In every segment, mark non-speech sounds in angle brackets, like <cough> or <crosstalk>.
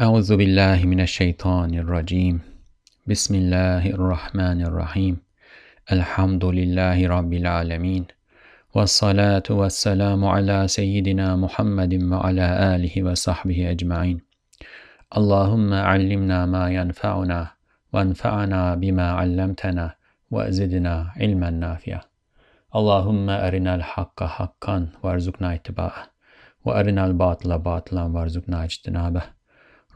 أعوذ بالله من الشيطان الرجيم. بسم الله الرحمن الرحيم. الحمد لله رب العالمين. والصلاة والسلام على سيدنا محمد وعلى آله وصحبه أجمعين. اللهم علمنا ما ينفعنا وانفعنا بما علمتنا وزدنا علما نافعا. اللهم أرنا الحق حقا وارزقنا اتباعه. وأرنا الباطل باطلا وارزقنا اجتنابه.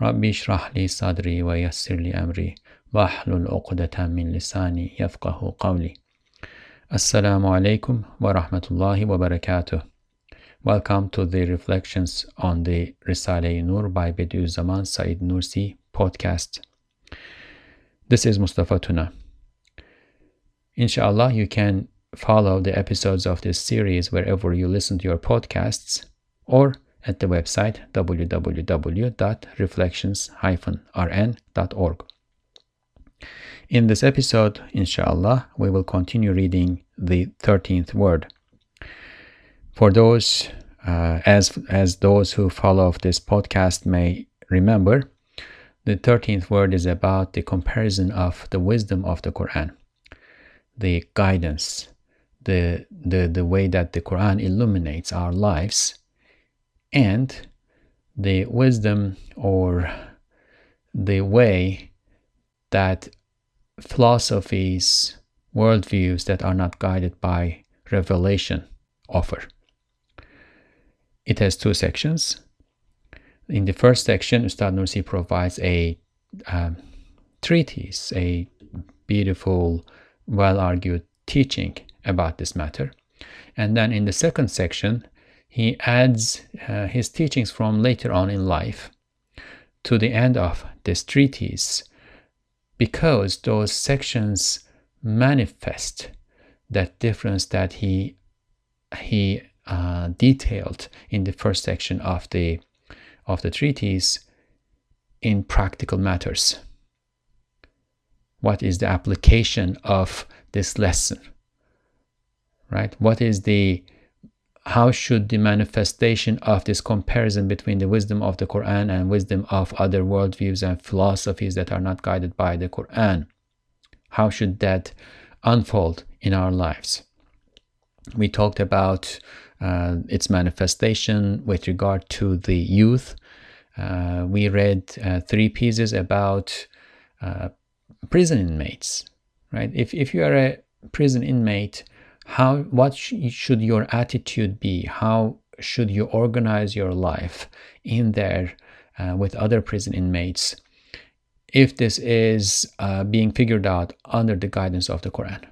ربي اشرح لي صدري ويسر لي أمري واحلل عقدة من لساني يفقه قولي Assalamu alaikum wa rahmatullahi wa barakatuh. Welcome to the reflections on the Risale Nur by Bediüzzaman Said Nursi podcast. This is Mustafa Tuna. Inshallah, you can follow the episodes of this series wherever you listen to your podcasts or at the website www.reflections-rn.org. In this episode, inshallah, we will continue reading the 13th word. For those, uh, as, as those who follow this podcast may remember, the 13th word is about the comparison of the wisdom of the Quran, the guidance, the, the, the way that the Quran illuminates our lives, and the wisdom or the way that philosophies, worldviews that are not guided by revelation offer. It has two sections. In the first section, Ustad Nursi provides a um, treatise, a beautiful, well argued teaching about this matter. And then in the second section, he adds uh, his teachings from later on in life to the end of this treatise because those sections manifest that difference that he he uh, detailed in the first section of the of the treatise in practical matters. What is the application of this lesson? Right? What is the how should the manifestation of this comparison between the wisdom of the Quran and wisdom of other worldviews and philosophies that are not guided by the Quran, how should that unfold in our lives? We talked about uh, its manifestation with regard to the youth. Uh, we read uh, three pieces about uh, prison inmates, right? If, if you are a prison inmate, how what sh- should your attitude be? How should you organize your life in there uh, with other prison inmates if this is uh, being figured out under the guidance of the quran?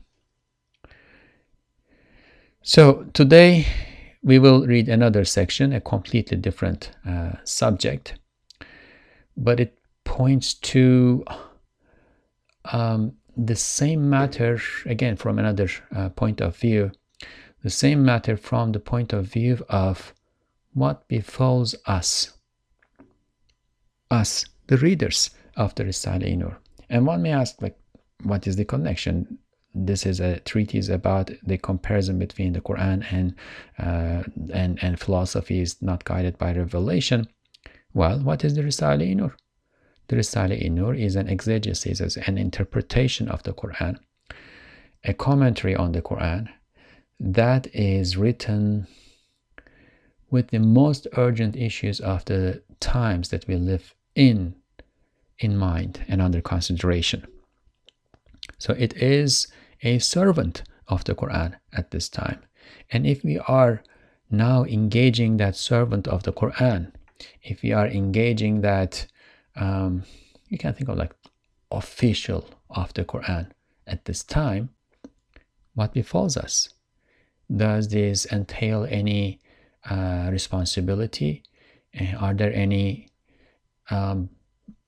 So today we will read another section a completely different uh, subject but it points to um, the same matter, again, from another uh, point of view, the same matter from the point of view of what befalls us, us, the readers of the Risale Nur. And one may ask, like, what is the connection? This is a treatise about the comparison between the Quran and uh, and and philosophies not guided by revelation. Well, what is the Risale Nur? The Risale Nur is an exegesis, an interpretation of the Quran, a commentary on the Quran that is written with the most urgent issues of the times that we live in in mind and under consideration. So it is a servant of the Quran at this time. And if we are now engaging that servant of the Quran, if we are engaging that um, you can think of like official of the Quran at this time, what befalls us? Does this entail any uh, responsibility? Are there any um,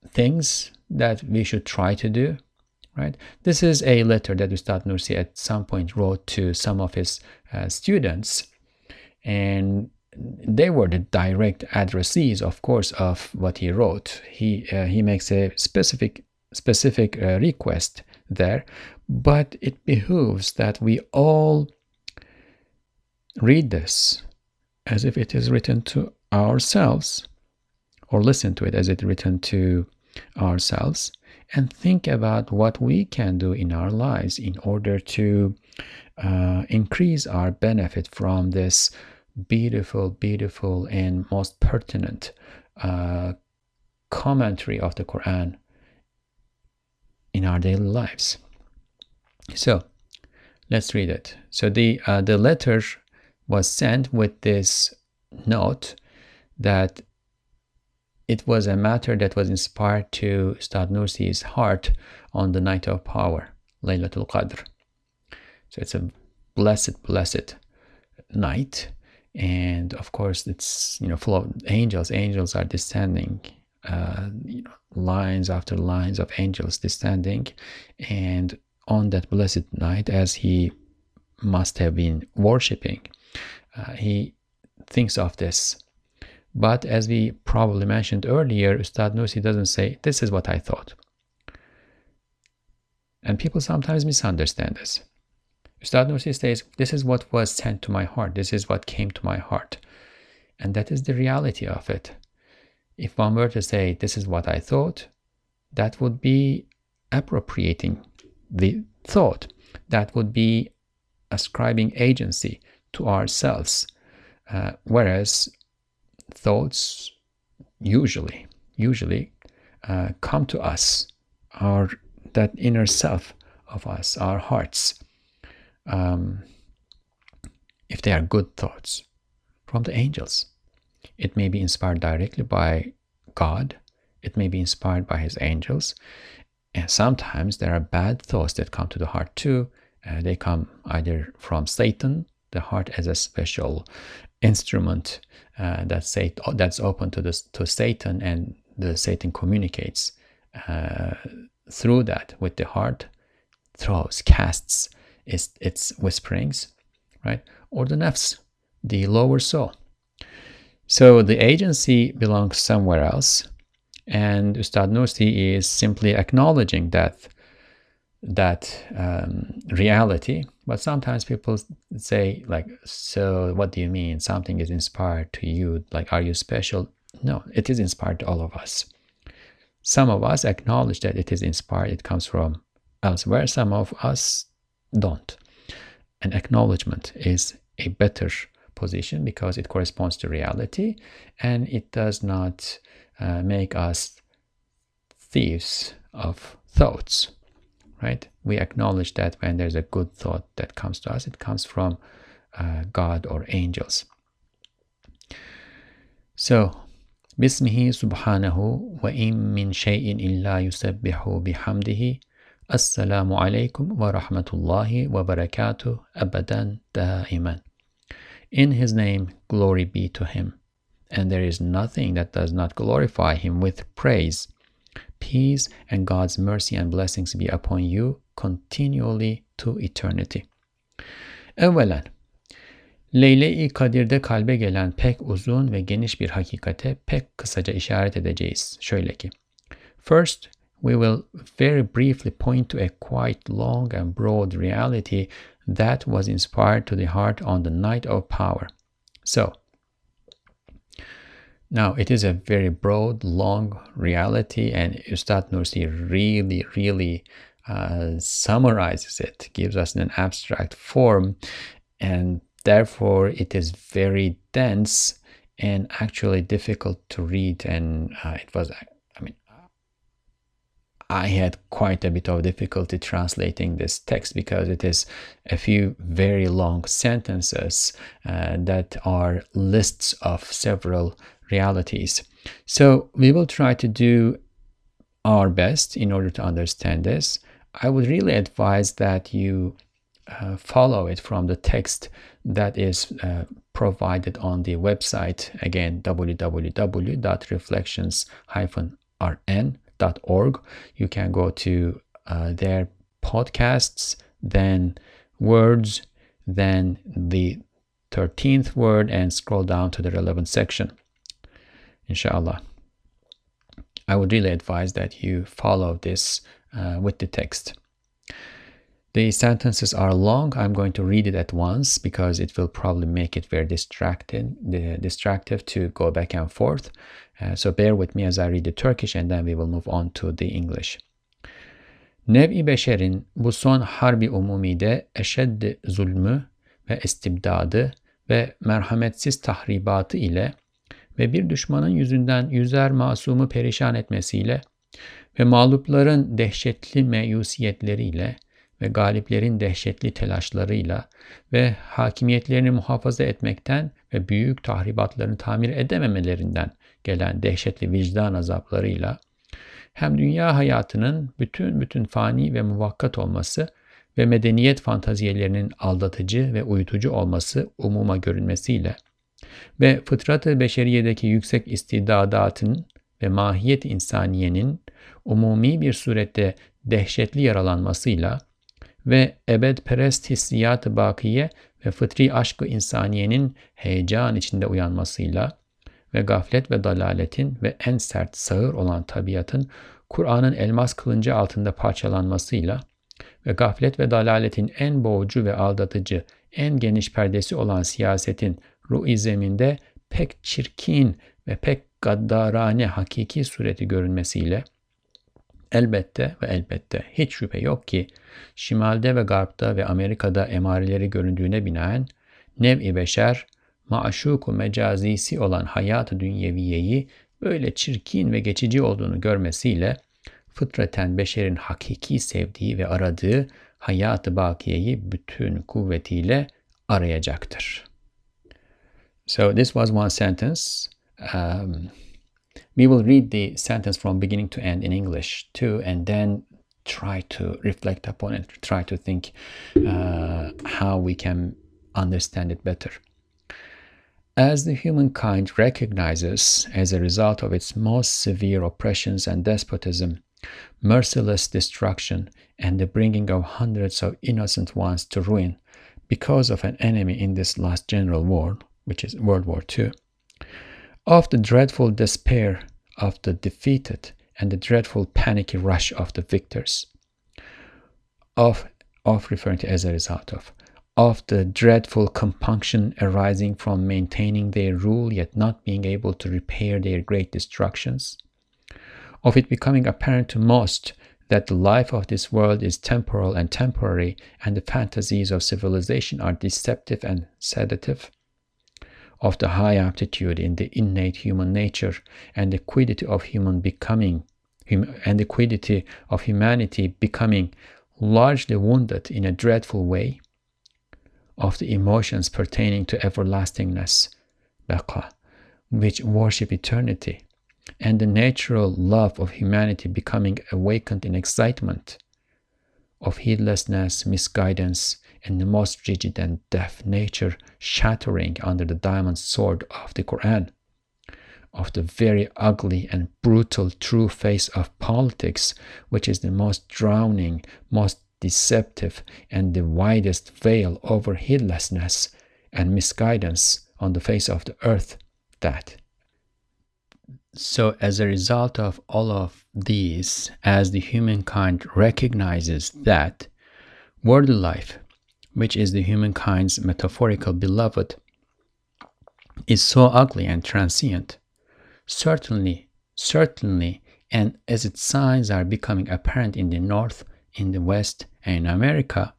things that we should try to do? Right. This is a letter that Ustad Nursi at some point wrote to some of his uh, students, and they were the direct addressees, of course, of what he wrote. He uh, he makes a specific specific uh, request there, but it behooves that we all read this as if it is written to ourselves, or listen to it as it written to ourselves and think about what we can do in our lives in order to uh, increase our benefit from this beautiful, beautiful, and most pertinent uh, commentary of the Quran in our daily lives. So let's read it. So the uh, the letter was sent with this note that it was a matter that was inspired to Ustad Nursi's heart on the night of power, Laylatul Qadr. So it's a blessed, blessed night. And of course, it's you know full of angels. Angels are descending, uh, you know, lines after lines of angels descending. And on that blessed night, as he must have been worshipping, uh, he thinks of this but as we probably mentioned earlier, Ustad Nursi doesn't say, This is what I thought. And people sometimes misunderstand this. Ustad Nursi says, This is what was sent to my heart. This is what came to my heart. And that is the reality of it. If one were to say, This is what I thought, that would be appropriating the thought. That would be ascribing agency to ourselves. Uh, whereas thoughts usually usually uh, come to us our that inner self of us our hearts um, if they are good thoughts from the angels. It may be inspired directly by god. It may be inspired by his angels. And sometimes there are bad thoughts that come to the heart too. Uh, they come either from satan the heart as a special instrument uh, that's that's open to to Satan, and the Satan communicates uh, through that with the heart, throws, casts its its whisperings, right? Or the nafs, the lower soul. So the agency belongs somewhere else, and Ustad Nursi is simply acknowledging that that um, reality. But sometimes people say, like, so what do you mean? Something is inspired to you. Like, are you special? No, it is inspired to all of us. Some of us acknowledge that it is inspired, it comes from elsewhere. Some of us don't. And acknowledgement is a better position because it corresponds to reality and it does not uh, make us thieves of thoughts right? We acknowledge that when there's a good thought that comes to us, it comes from uh, God or angels. So, بسمه سبحانه وإن من شيء إلا يسبح بحمده Assalamu alaikum wa rahmatullahi wa barakatuh abadan da'iman. In His name, glory be to Him. And there is nothing that does not glorify Him with praise. Peace and God's mercy and blessings be upon you continually to eternity. Evvelen, Leyle-i Kadir'de kalbe gelen pek uzun ve geniş bir hakikate pek kısaca işaret edeceğiz. Şöyle ki, First, we will very briefly point to a quite long and broad reality that was inspired to the heart on the night of power. So, now, it is a very broad, long reality, and Ustad Nursi really, really uh, summarizes it, gives us an abstract form, and therefore it is very dense and actually difficult to read. And uh, it was, I had quite a bit of difficulty translating this text because it is a few very long sentences uh, that are lists of several realities. So we will try to do our best in order to understand this. I would really advise that you uh, follow it from the text that is uh, provided on the website again www.reflections-rn.org you can go to uh, their podcasts then words then the 13th word and scroll down to the relevant section inshallah. I would really advise that you follow this uh, with the text. The sentences are long. I'm going to read it at once because it will probably make it very distracted, distractive to go back and forth. Uh, so bear with me as I read the Turkish and then we will move on to the English. Nev'i beşerin bu son harbi umumide eşeddi zulmü ve istibdadı ve merhametsiz tahribatı ile ve bir düşmanın yüzünden yüzer masumu perişan etmesiyle ve mağlupların dehşetli meyusiyetleriyle ve galiplerin dehşetli telaşlarıyla ve hakimiyetlerini muhafaza etmekten ve büyük tahribatlarını tamir edememelerinden gelen dehşetli vicdan azaplarıyla hem dünya hayatının bütün bütün fani ve muvakkat olması ve medeniyet fantaziyelerinin aldatıcı ve uyutucu olması umuma görünmesiyle ve fıtratı beşeriyedeki yüksek istidadatın ve mahiyet insaniyenin umumi bir surette dehşetli yaralanmasıyla ve ebedperest hissiyat-ı bakiye ve fıtri aşkı insaniyenin heyecan içinde uyanmasıyla ve gaflet ve dalaletin ve en sert sağır olan tabiatın Kur'an'ın elmas kılıncı altında parçalanmasıyla ve gaflet ve dalaletin en boğucu ve aldatıcı, en geniş perdesi olan siyasetin ruh zeminde pek çirkin ve pek gaddarane hakiki sureti görünmesiyle elbette ve elbette hiç şüphe yok ki şimalde ve garpta ve Amerika'da emareleri göründüğüne binaen nev-i beşer maşuku mecazisi olan hayat-ı dünyeviyeyi böyle çirkin ve geçici olduğunu görmesiyle fıtraten beşerin hakiki sevdiği ve aradığı hayat-ı bakiyeyi bütün kuvvetiyle arayacaktır. So this was one sentence. Um, we will read the sentence from beginning to end in English too, and then try to reflect upon it, try to think uh, how we can understand it better. As the humankind recognizes, as a result of its most severe oppressions and despotism, merciless destruction, and the bringing of hundreds of innocent ones to ruin because of an enemy in this last general war, which is World War II, of the dreadful despair of the defeated and the dreadful panicky rush of the victors, of, of referring to as a result of, of the dreadful compunction arising from maintaining their rule yet not being able to repair their great destructions, of it becoming apparent to most that the life of this world is temporal and temporary, and the fantasies of civilization are deceptive and sedative, of the high aptitude in the innate human nature and the quiddity of human becoming, and the quiddity of humanity becoming largely wounded in a dreadful way, of the emotions pertaining to everlastingness, baqa, which worship eternity, and the natural love of humanity becoming awakened in excitement, of heedlessness, misguidance, and the most rigid and deaf nature shattering under the diamond sword of the Quran, of the very ugly and brutal true face of politics, which is the most drowning, most deceptive, and the widest veil over heedlessness and misguidance on the face of the earth, that. So, as a result of all of these, as the humankind recognizes that worldly life, which is the humankind's metaphorical beloved, is so ugly and transient, certainly, certainly, and as its signs are becoming apparent in the North, in the West, and in America,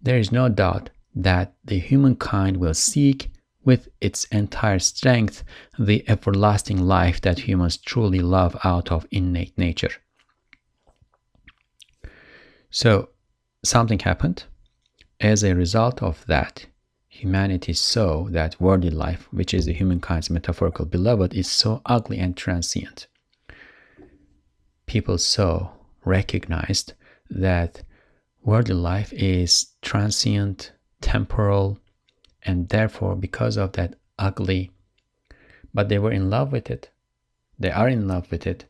there is no doubt that the humankind will seek with its entire strength the everlasting life that humans truly love out of innate nature. So, something happened. As a result of that, humanity saw that worldly life, which is the humankind's metaphorical beloved, is so ugly and transient. People saw, recognized that worldly life is transient, temporal, and therefore, because of that ugly, but they were in love with it. They are in love with it.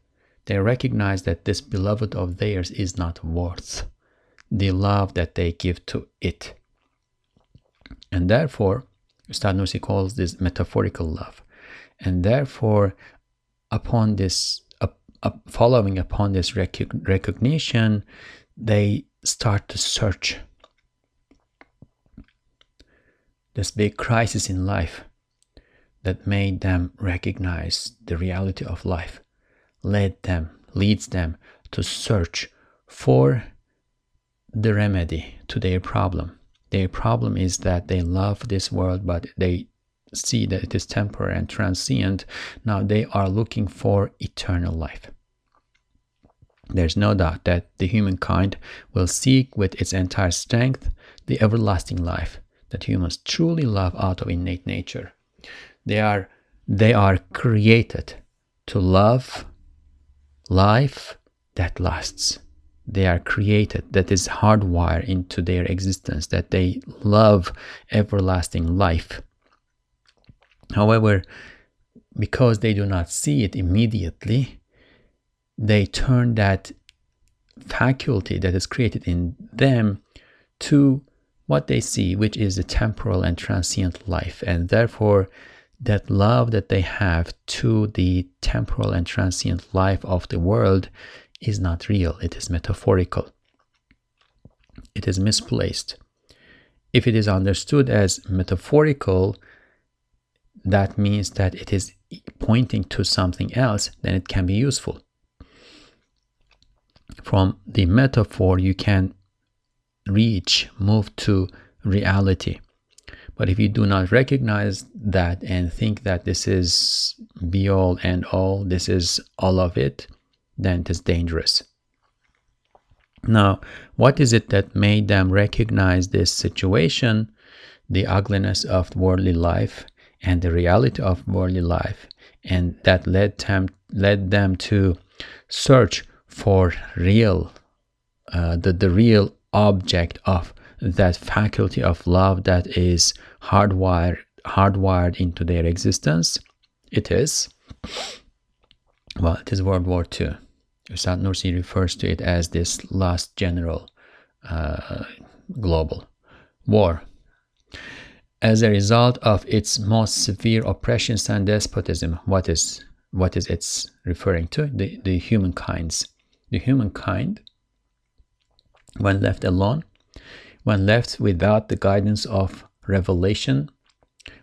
They recognize that this beloved of theirs is not worth the love that they give to it. And therefore, Ustad Nursi calls this metaphorical love. And therefore, upon this, following upon this rec- recognition, they start to search. This big crisis in life that made them recognize the reality of life led them leads them to search for the remedy to their problem. Their problem is that they love this world but they see that it is temporary and transient. Now they are looking for eternal life there's no doubt that the humankind will seek with its entire strength the everlasting life that humans truly love out of innate nature. They are they are created to love life that lasts. They are created that is hardwired into their existence that they love everlasting life. However, because they do not see it immediately, they turn that faculty that is created in them to what they see, which is the temporal and transient life. And therefore, that love that they have to the temporal and transient life of the world is not real, it is metaphorical, it is misplaced. If it is understood as metaphorical, that means that it is pointing to something else, then it can be useful. From the metaphor, you can reach, move to reality. But if you do not recognize that and think that this is be all and all, this is all of it, then it is dangerous. Now, what is it that made them recognize this situation, the ugliness of worldly life and the reality of worldly life, and that led them led them to search for real, uh, the the real object of that faculty of love that is hardwired hardwired into their existence. It is well it is world war ii Ustad Nursi refers to it as this last general uh, global war. As a result of its most severe oppressions and despotism what is what is it's referring to? The the humankind's the humankind when left alone, when left without the guidance of revelation,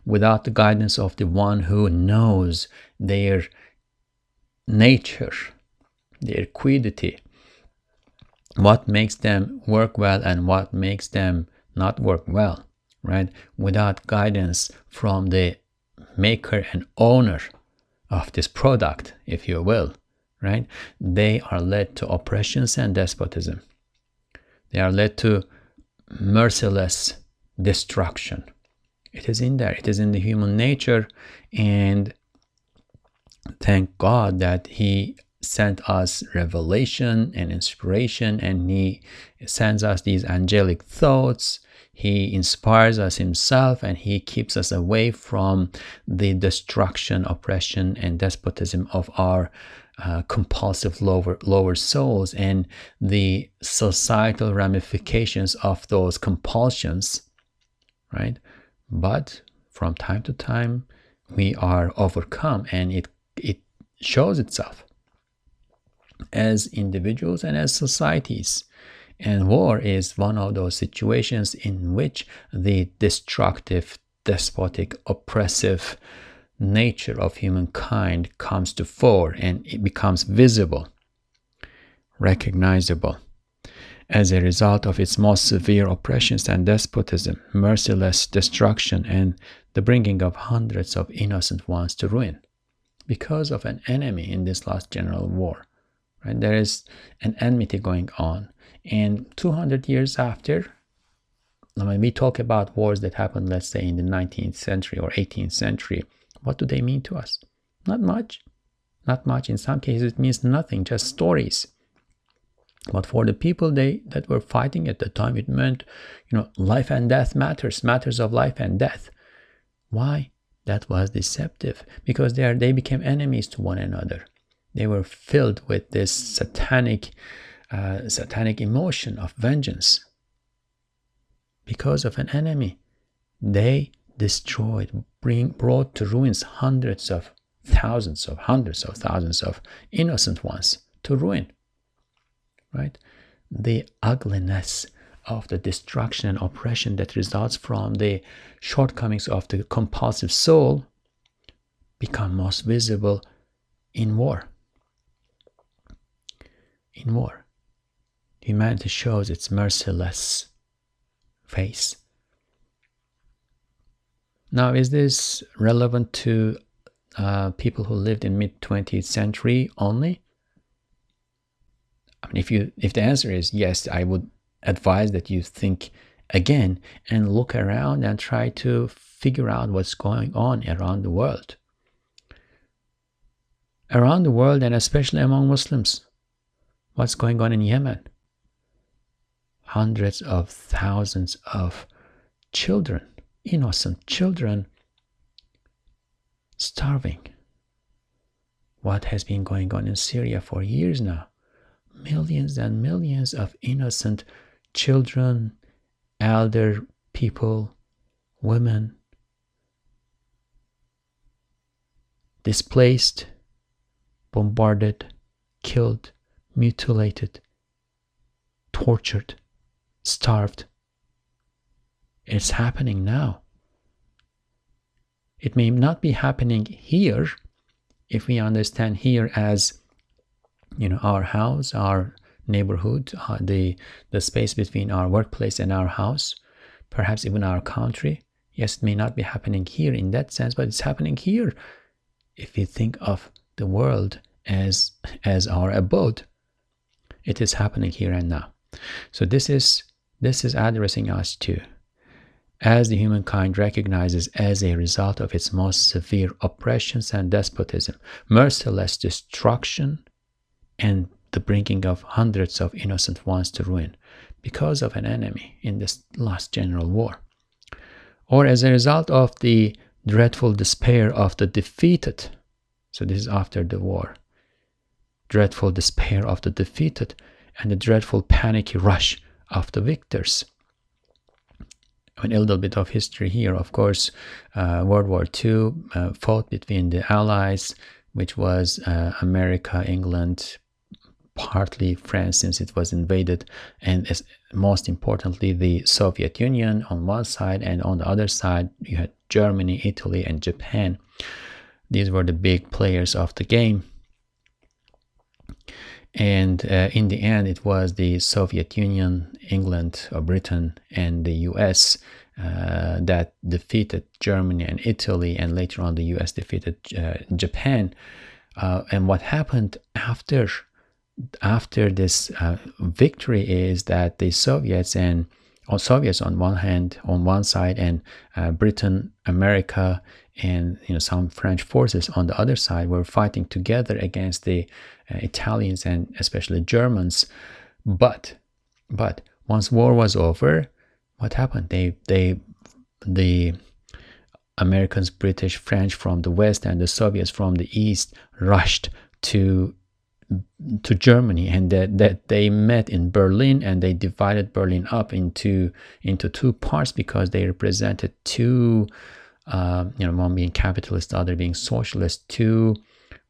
without the guidance of the one who knows their nature, their quiddity, what makes them work well and what makes them not work well, right? Without guidance from the maker and owner of this product, if you will, right? They are led to oppressions and despotism. They are led to merciless destruction. It is in there, it is in the human nature. And thank God that He sent us revelation and inspiration, and He sends us these angelic thoughts. He inspires us Himself and He keeps us away from the destruction, oppression, and despotism of our uh, compulsive lower lower souls and the societal ramifications of those compulsions right? But from time to time we are overcome and it it shows itself as individuals and as societies. And war is one of those situations in which the destructive despotic oppressive nature of humankind comes to fore and it becomes visible, recognizable. As a result of its most severe oppressions and despotism, merciless destruction, and the bringing of hundreds of innocent ones to ruin, because of an enemy in this last general war. Right? There is an enmity going on. And 200 years after, when we talk about wars that happened, let's say, in the 19th century or 18th century, what do they mean to us? Not much. Not much. In some cases, it means nothing, just stories. But for the people they that were fighting at the time, it meant, you know, life and death matters, matters of life and death. Why? That was deceptive because they are, they became enemies to one another. They were filled with this satanic, uh, satanic emotion of vengeance because of an enemy. They destroyed, bring, brought to ruins hundreds of thousands of hundreds of thousands of innocent ones to ruin. Right? the ugliness of the destruction and oppression that results from the shortcomings of the compulsive soul become most visible in war. In war, humanity shows its merciless face. Now, is this relevant to uh, people who lived in mid 20th century only? I mean, if you if the answer is yes, I would advise that you think again and look around and try to figure out what's going on around the world. Around the world and especially among Muslims, what's going on in Yemen? Hundreds of thousands of children, innocent children, starving. What has been going on in Syria for years now? Millions and millions of innocent children, elder people, women, displaced, bombarded, killed, mutilated, tortured, starved. It's happening now. It may not be happening here if we understand here as you know our house, our neighborhood, uh, the the space between our workplace and our house, perhaps even our country. Yes, it may not be happening here in that sense, but it's happening here. If we think of the world as as our abode, it is happening here and now. So this is this is addressing us too. As the humankind recognizes as a result of its most severe oppressions and despotism, merciless destruction and the bringing of hundreds of innocent ones to ruin because of an enemy in this last general war, or as a result of the dreadful despair of the defeated. So, this is after the war. Dreadful despair of the defeated and the dreadful panicky rush of the victors. A little bit of history here. Of course, uh, World War II uh, fought between the Allies, which was uh, America, England, partly France since it was invaded, and as, most importantly, the Soviet Union on one side, and on the other side, you had Germany, Italy, and Japan. These were the big players of the game. And uh, in the end, it was the Soviet Union, England, or Britain, and the US uh, that defeated Germany and Italy, and later on, the US defeated uh, Japan. Uh, and what happened after after this uh, victory is that the Soviets and or Soviets on one hand, on one side, and uh, Britain, America, and you know some French forces on the other side were fighting together against the uh, Italians and especially Germans. But, but once war was over, what happened? They they the Americans, British, French from the west and the Soviets from the east rushed to to Germany and that, that they met in Berlin and they divided Berlin up into into two parts because they represented two uh, you know one being capitalist the other being socialist two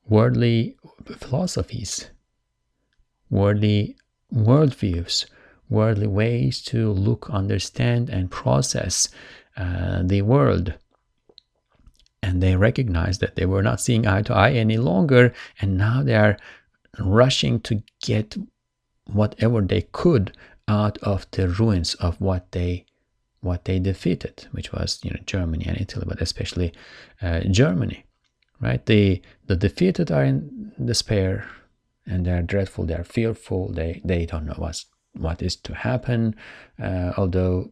worldly philosophies worldly worldviews worldly ways to look understand and process uh, the world. And they recognized that they were not seeing eye to eye any longer and now they are rushing to get whatever they could out of the ruins of what they what they defeated, which was you know Germany and Italy, but especially uh, Germany, right? The the defeated are in despair and they're dreadful, they're fearful, they they don't know what's what is to happen. Uh, although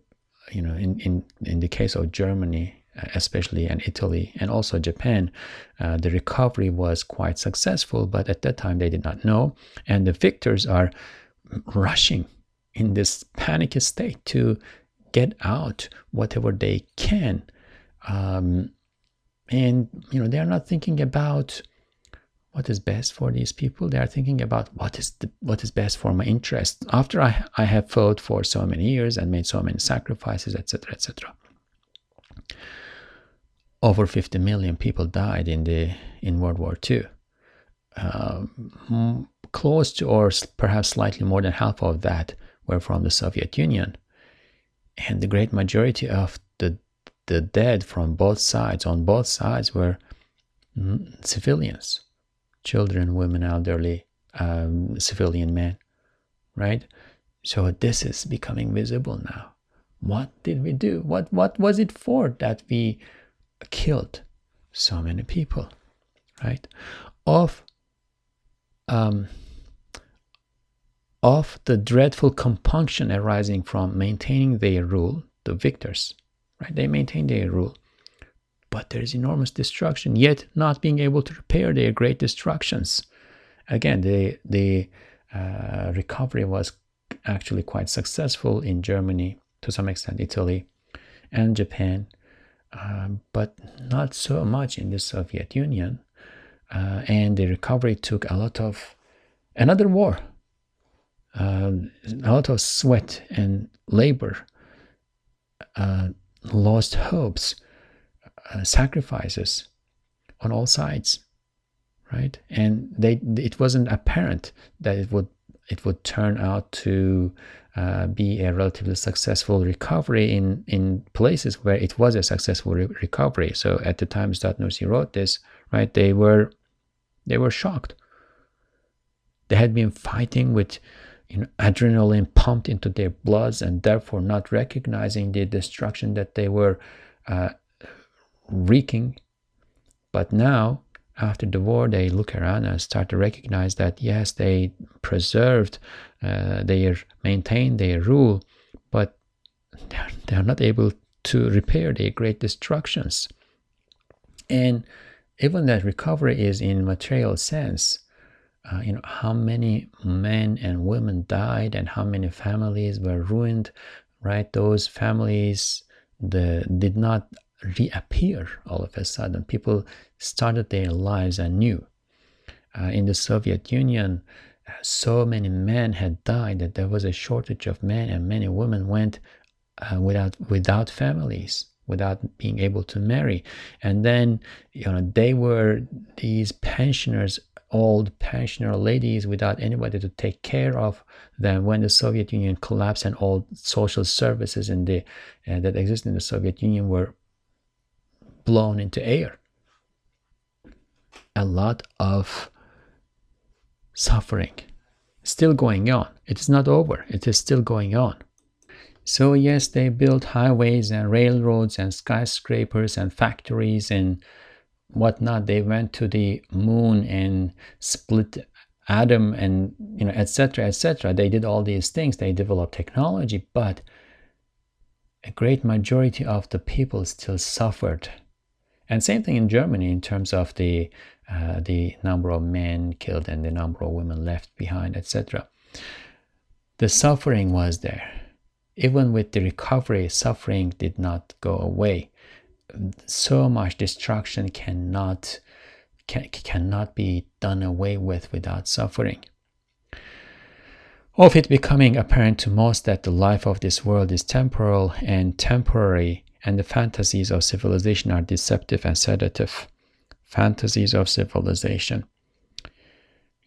you know in, in in the case of Germany, especially and Italy and also Japan, uh, the recovery was quite successful, but at that time they did not know. And the victors are rushing in this panic state to get out whatever they can. Um, and, you know, they are not thinking about what is best for these people. They are thinking about what is the, what is best for my interest. After I, I have fought for so many years and made so many sacrifices, etc., etc over 50 million people died in the in World War II. Uh, close to or perhaps slightly more than half of that were from the Soviet Union. And the great majority of the, the dead from both sides, on both sides, were mm, civilians children, women, elderly, um, civilian men, right? So this is becoming visible now. What did we do? What, what was it for that we killed so many people, right? Of um, of the dreadful compunction arising from maintaining their rule, the victors, right? They maintain their rule, but there is enormous destruction, yet not being able to repair their great destructions. Again, the the uh, recovery was actually quite successful in Germany, to some extent, Italy, and Japan, uh, but not so much in the Soviet Union. Uh, and the recovery took a lot of another war uh, a lot of sweat and labor, uh, lost hopes, uh, sacrifices on all sides, right? And they it wasn't apparent that it would it would turn out to uh, be a relatively successful recovery in in places where it was a successful re- recovery. So at the time Nursi wrote this, right? They were they were shocked. They had been fighting with adrenaline pumped into their bloods and therefore not recognizing the destruction that they were uh, wreaking. But now, after the war, they look around and start to recognize that yes, they preserved, uh, they maintained their rule, but they're, they're not able to repair their great destructions. And even that recovery is in material sense uh, you know how many men and women died and how many families were ruined right? Those families the, did not reappear all of a sudden. People started their lives anew. Uh, in the soviet union so many men had died that there was a shortage of men and many women went uh, without without families without being able to marry. And then you know they were these pensioners old pensioner ladies without anybody to take care of them when the Soviet Union collapsed and all social services in the uh, that existed in the Soviet Union were blown into air. A lot of suffering still going on. It is not over. It is still going on. So yes, they built highways and railroads and skyscrapers and factories and whatnot. They went to the moon and split atom and you know etc etc they did all these things. They developed technology but a great majority of the people still suffered. And same thing in germany in terms of the uh, the number of men killed and the number of women left behind etc the suffering was there. Even with the recovery suffering did not go away so much destruction cannot can, cannot be done away with without suffering. Of it becoming apparent to most that the life of this world is temporal and temporary, and the fantasies of civilization are deceptive and sedative. Fantasies of civilization.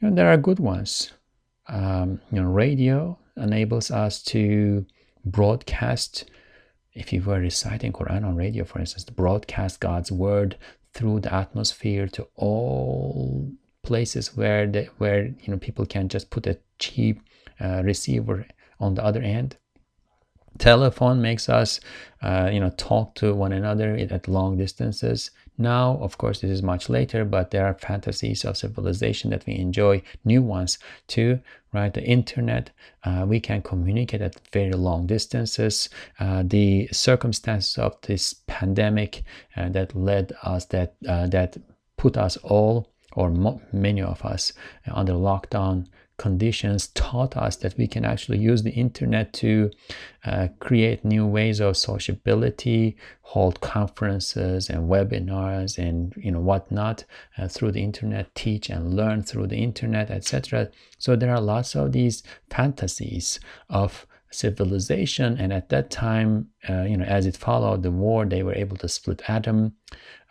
Know, there are good ones. Um, you know, radio enables us to broadcast if you were reciting Quran on radio, for instance, to broadcast God's word through the atmosphere to all places where the, where you know people can just put a cheap uh, receiver on the other end telephone makes us uh, you know talk to one another at long distances now of course this is much later but there are fantasies of civilization that we enjoy new ones too right? The internet uh, we can communicate at very long distances. Uh, the circumstances of this pandemic uh, that led us that uh, that put us all or mo- many of us under lockdown conditions taught us that we can actually use the internet to uh, create new ways of sociability, hold conferences and webinars and you know whatnot uh, through the internet, teach and learn through the internet, etc. So there are lots of these fantasies of civilization. And at that time uh, you know as it followed the war they were able to split atom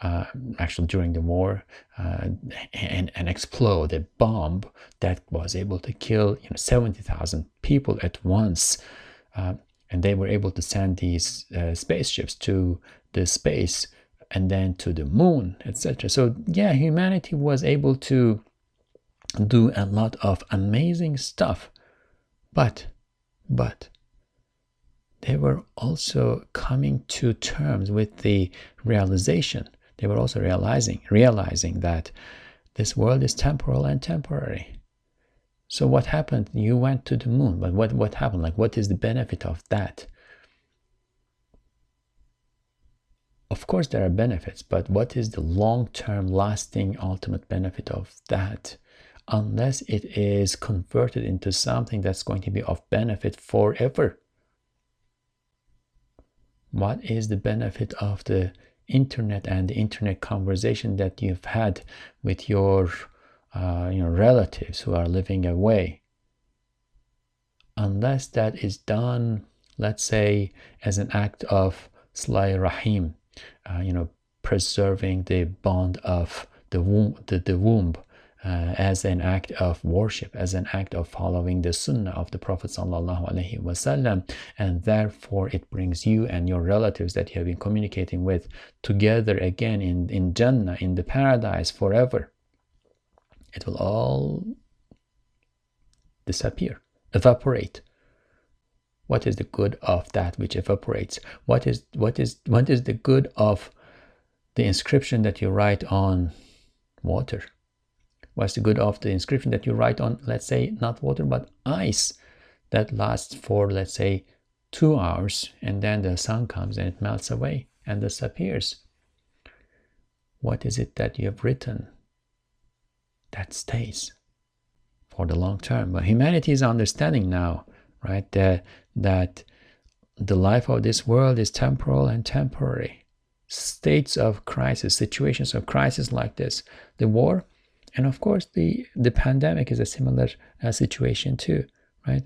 uh, actually during the war uh, and, and explode a bomb that was able to kill you know 70,000 people at once. Uh, and they were able to send these uh, spaceships to the space and then to the moon etc so yeah humanity was able to do a lot of amazing stuff. But but they were also coming to terms with the realization. They were also realizing realizing that this world is temporal and temporary. So what happened? You went to the moon but what what happened? Like what is the benefit of that? Of course there are benefits but what is the long term lasting ultimate benefit of that? Unless it is converted into something that's going to be of benefit forever. What is the benefit of the internet and the internet conversation that you've had with your uh, you know, relatives who are living away? Unless that is done, let's say, as an act of Sila-i Rahim, uh, you know, preserving the bond of the womb, the, the womb uh, as an act of worship, as an act of following the sunnah of the Prophet wasallam, and therefore it brings you and your relatives that you have been communicating with together again in, in Jannah, in the paradise forever. It will all disappear, evaporate. What is the good of that which evaporates? What is what is what is the good of the inscription that you write on water? What's the good of the inscription that you write on, let's say, not water, but ice that lasts for, let's say, two hours, and then the sun comes and it melts away and disappears? What is it that you have written that stays for the long term? But humanity is understanding now, right, that, that the life of this world is temporal and temporary. States of crisis, situations of crisis like this, the war, and of course, the, the pandemic is a similar uh, situation too, right?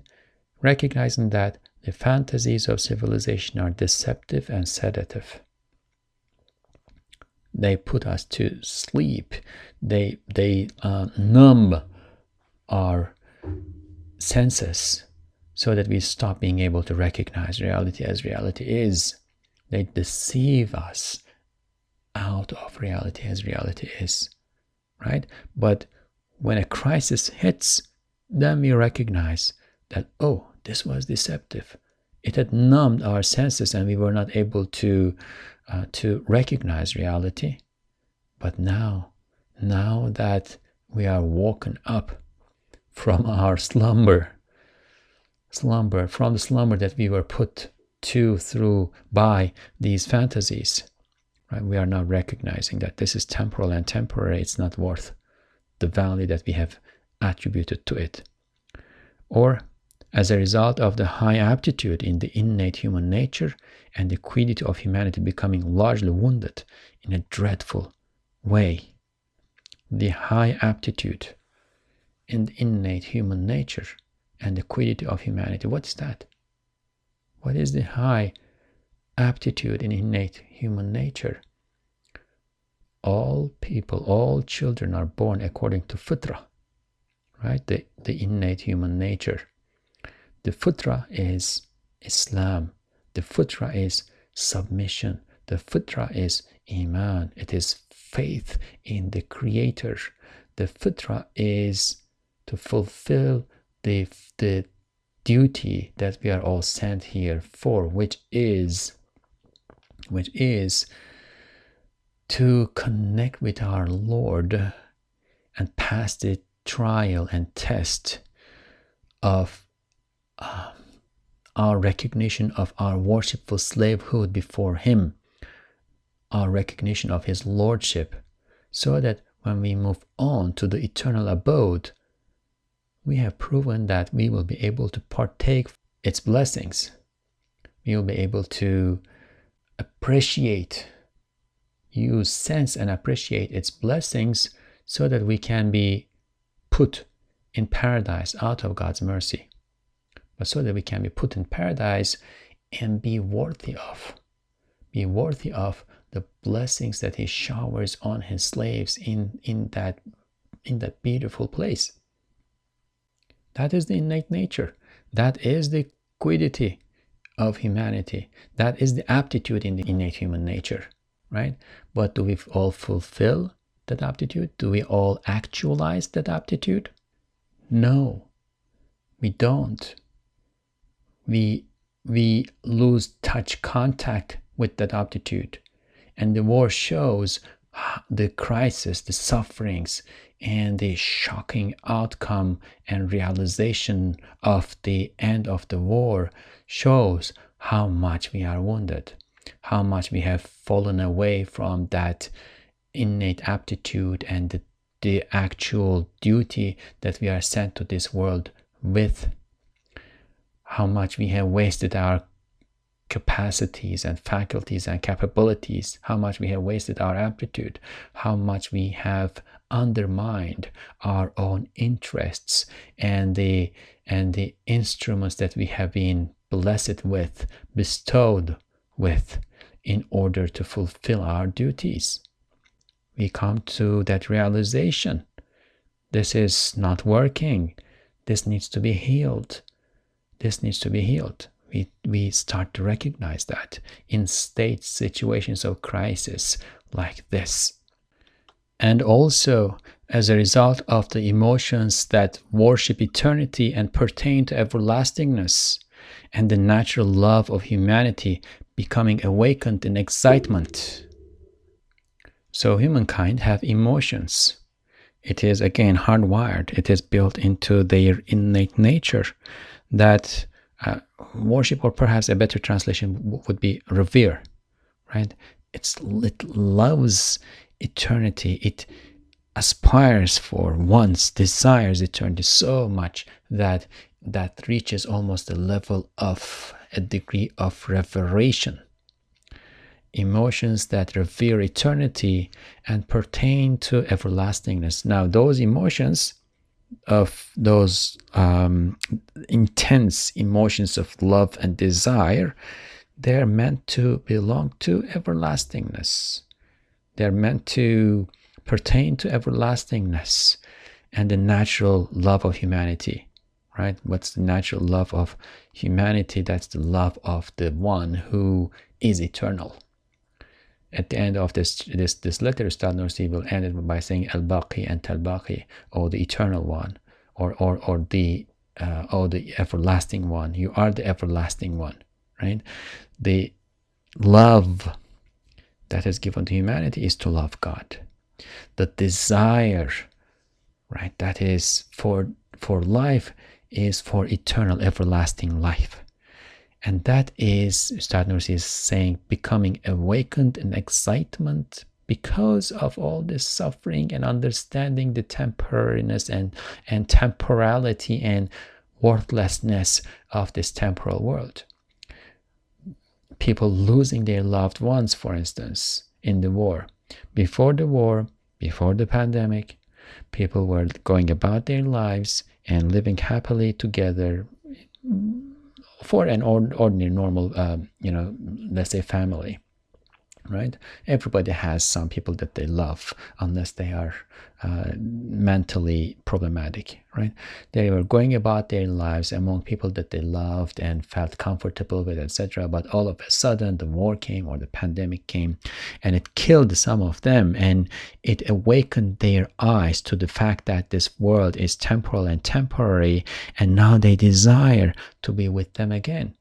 Recognizing that the fantasies of civilization are deceptive and sedative. They put us to sleep. They they uh, numb our senses so that we stop being able to recognize reality as reality is. They deceive us out of reality as reality is right? But when a crisis hits, then we recognize that, oh, this was deceptive. It had numbed our senses and we were not able to, uh, to recognize reality. But now, now that we are woken up from <laughs> our slumber, slumber, from the slumber that we were put to through by these fantasies, Right? We are now recognizing that this is temporal and temporary. It's not worth the value that we have attributed to it. Or as a result of the high aptitude in the innate human nature and the quiddity of humanity becoming largely wounded in a dreadful way. The high aptitude in the innate human nature and the quiddity of humanity. What is that? What is the high aptitude in innate human nature. All people, all children are born according to fitra, right? The, the innate human nature. The fitra is Islam. The fitra is submission. The fitra is iman. It is faith in the Creator. The fitra is to fulfill the, the duty that we are all sent here for, which is which is to connect with our Lord and pass the trial and test of uh, our recognition of our worshipful slavehood before Him, our recognition of His Lordship, so that when we move on to the eternal abode, we have proven that we will be able to partake its blessings. We will be able to appreciate, use, sense, and appreciate its blessings so that we can be put in paradise out of God's mercy. but so that we can be put in paradise and be worthy of, be worthy of the blessings that he showers on his slaves in, in that in that beautiful place. That is the innate nature. That is the quiddity of humanity. That is the aptitude in the innate human nature, right? But do we all fulfill that aptitude? Do we all actualize that aptitude? No, we don't. We we lose touch contact with that aptitude. And the war shows ah, the crisis, the sufferings, and the shocking outcome and realization of the end of the war shows how much we are wounded, how much we have fallen away from that innate aptitude and the, the actual duty that we are sent to this world with, how much we have wasted our capacities and faculties and capabilities, how much we have wasted our aptitude, how much we have undermined our own interests and the and the instruments that we have been blessed with, bestowed with, in order to fulfill our duties. We come to that realization. This is not working. This needs to be healed. This needs to be healed we, we start to recognize that in state situations of crisis like this. And also, as a result of the emotions that worship eternity and pertain to everlastingness, and the natural love of humanity becoming awakened in excitement. So, humankind have emotions. It is again hardwired, it is built into their innate nature that uh, worship, or perhaps a better translation would be revere, right? It's, it loves eternity. It aspires for, wants, desires eternity so much that that reaches almost the level of a degree of reveration. Emotions that revere eternity and pertain to everlastingness. Now, those emotions of those um, intense emotions of love and desire, they're meant to belong to everlastingness. They're meant to pertain to everlastingness and the natural love of humanity, right? What's the natural love of humanity? That's the love of the one who is eternal at the end of this this this letter, Ustad Nursi will end it by saying Al Baqi and Al Baqi, or the eternal one, or or or the uh, or the everlasting one. You are the everlasting one, right? The love that is given to humanity is to love God. The desire, right, that is for for life is for eternal, everlasting life. And that is, Ustad Nursi is saying, becoming awakened in excitement because of all this suffering and understanding the temporariness and, and temporality and worthlessness of this temporal world. People losing their loved ones, for instance, in the war. Before the war, before the pandemic, people were going about their lives and living happily together for an ordinary, normal, uh, you know, let's say family right? Everybody has some people that they love, unless they are uh, mentally problematic, right? They were going about their lives among people that they loved and felt comfortable with, etc. But all of a sudden, the war came or the pandemic came, and it killed some of them, and it awakened their eyes to the fact that this world is temporal and temporary, and now they desire to be with them again.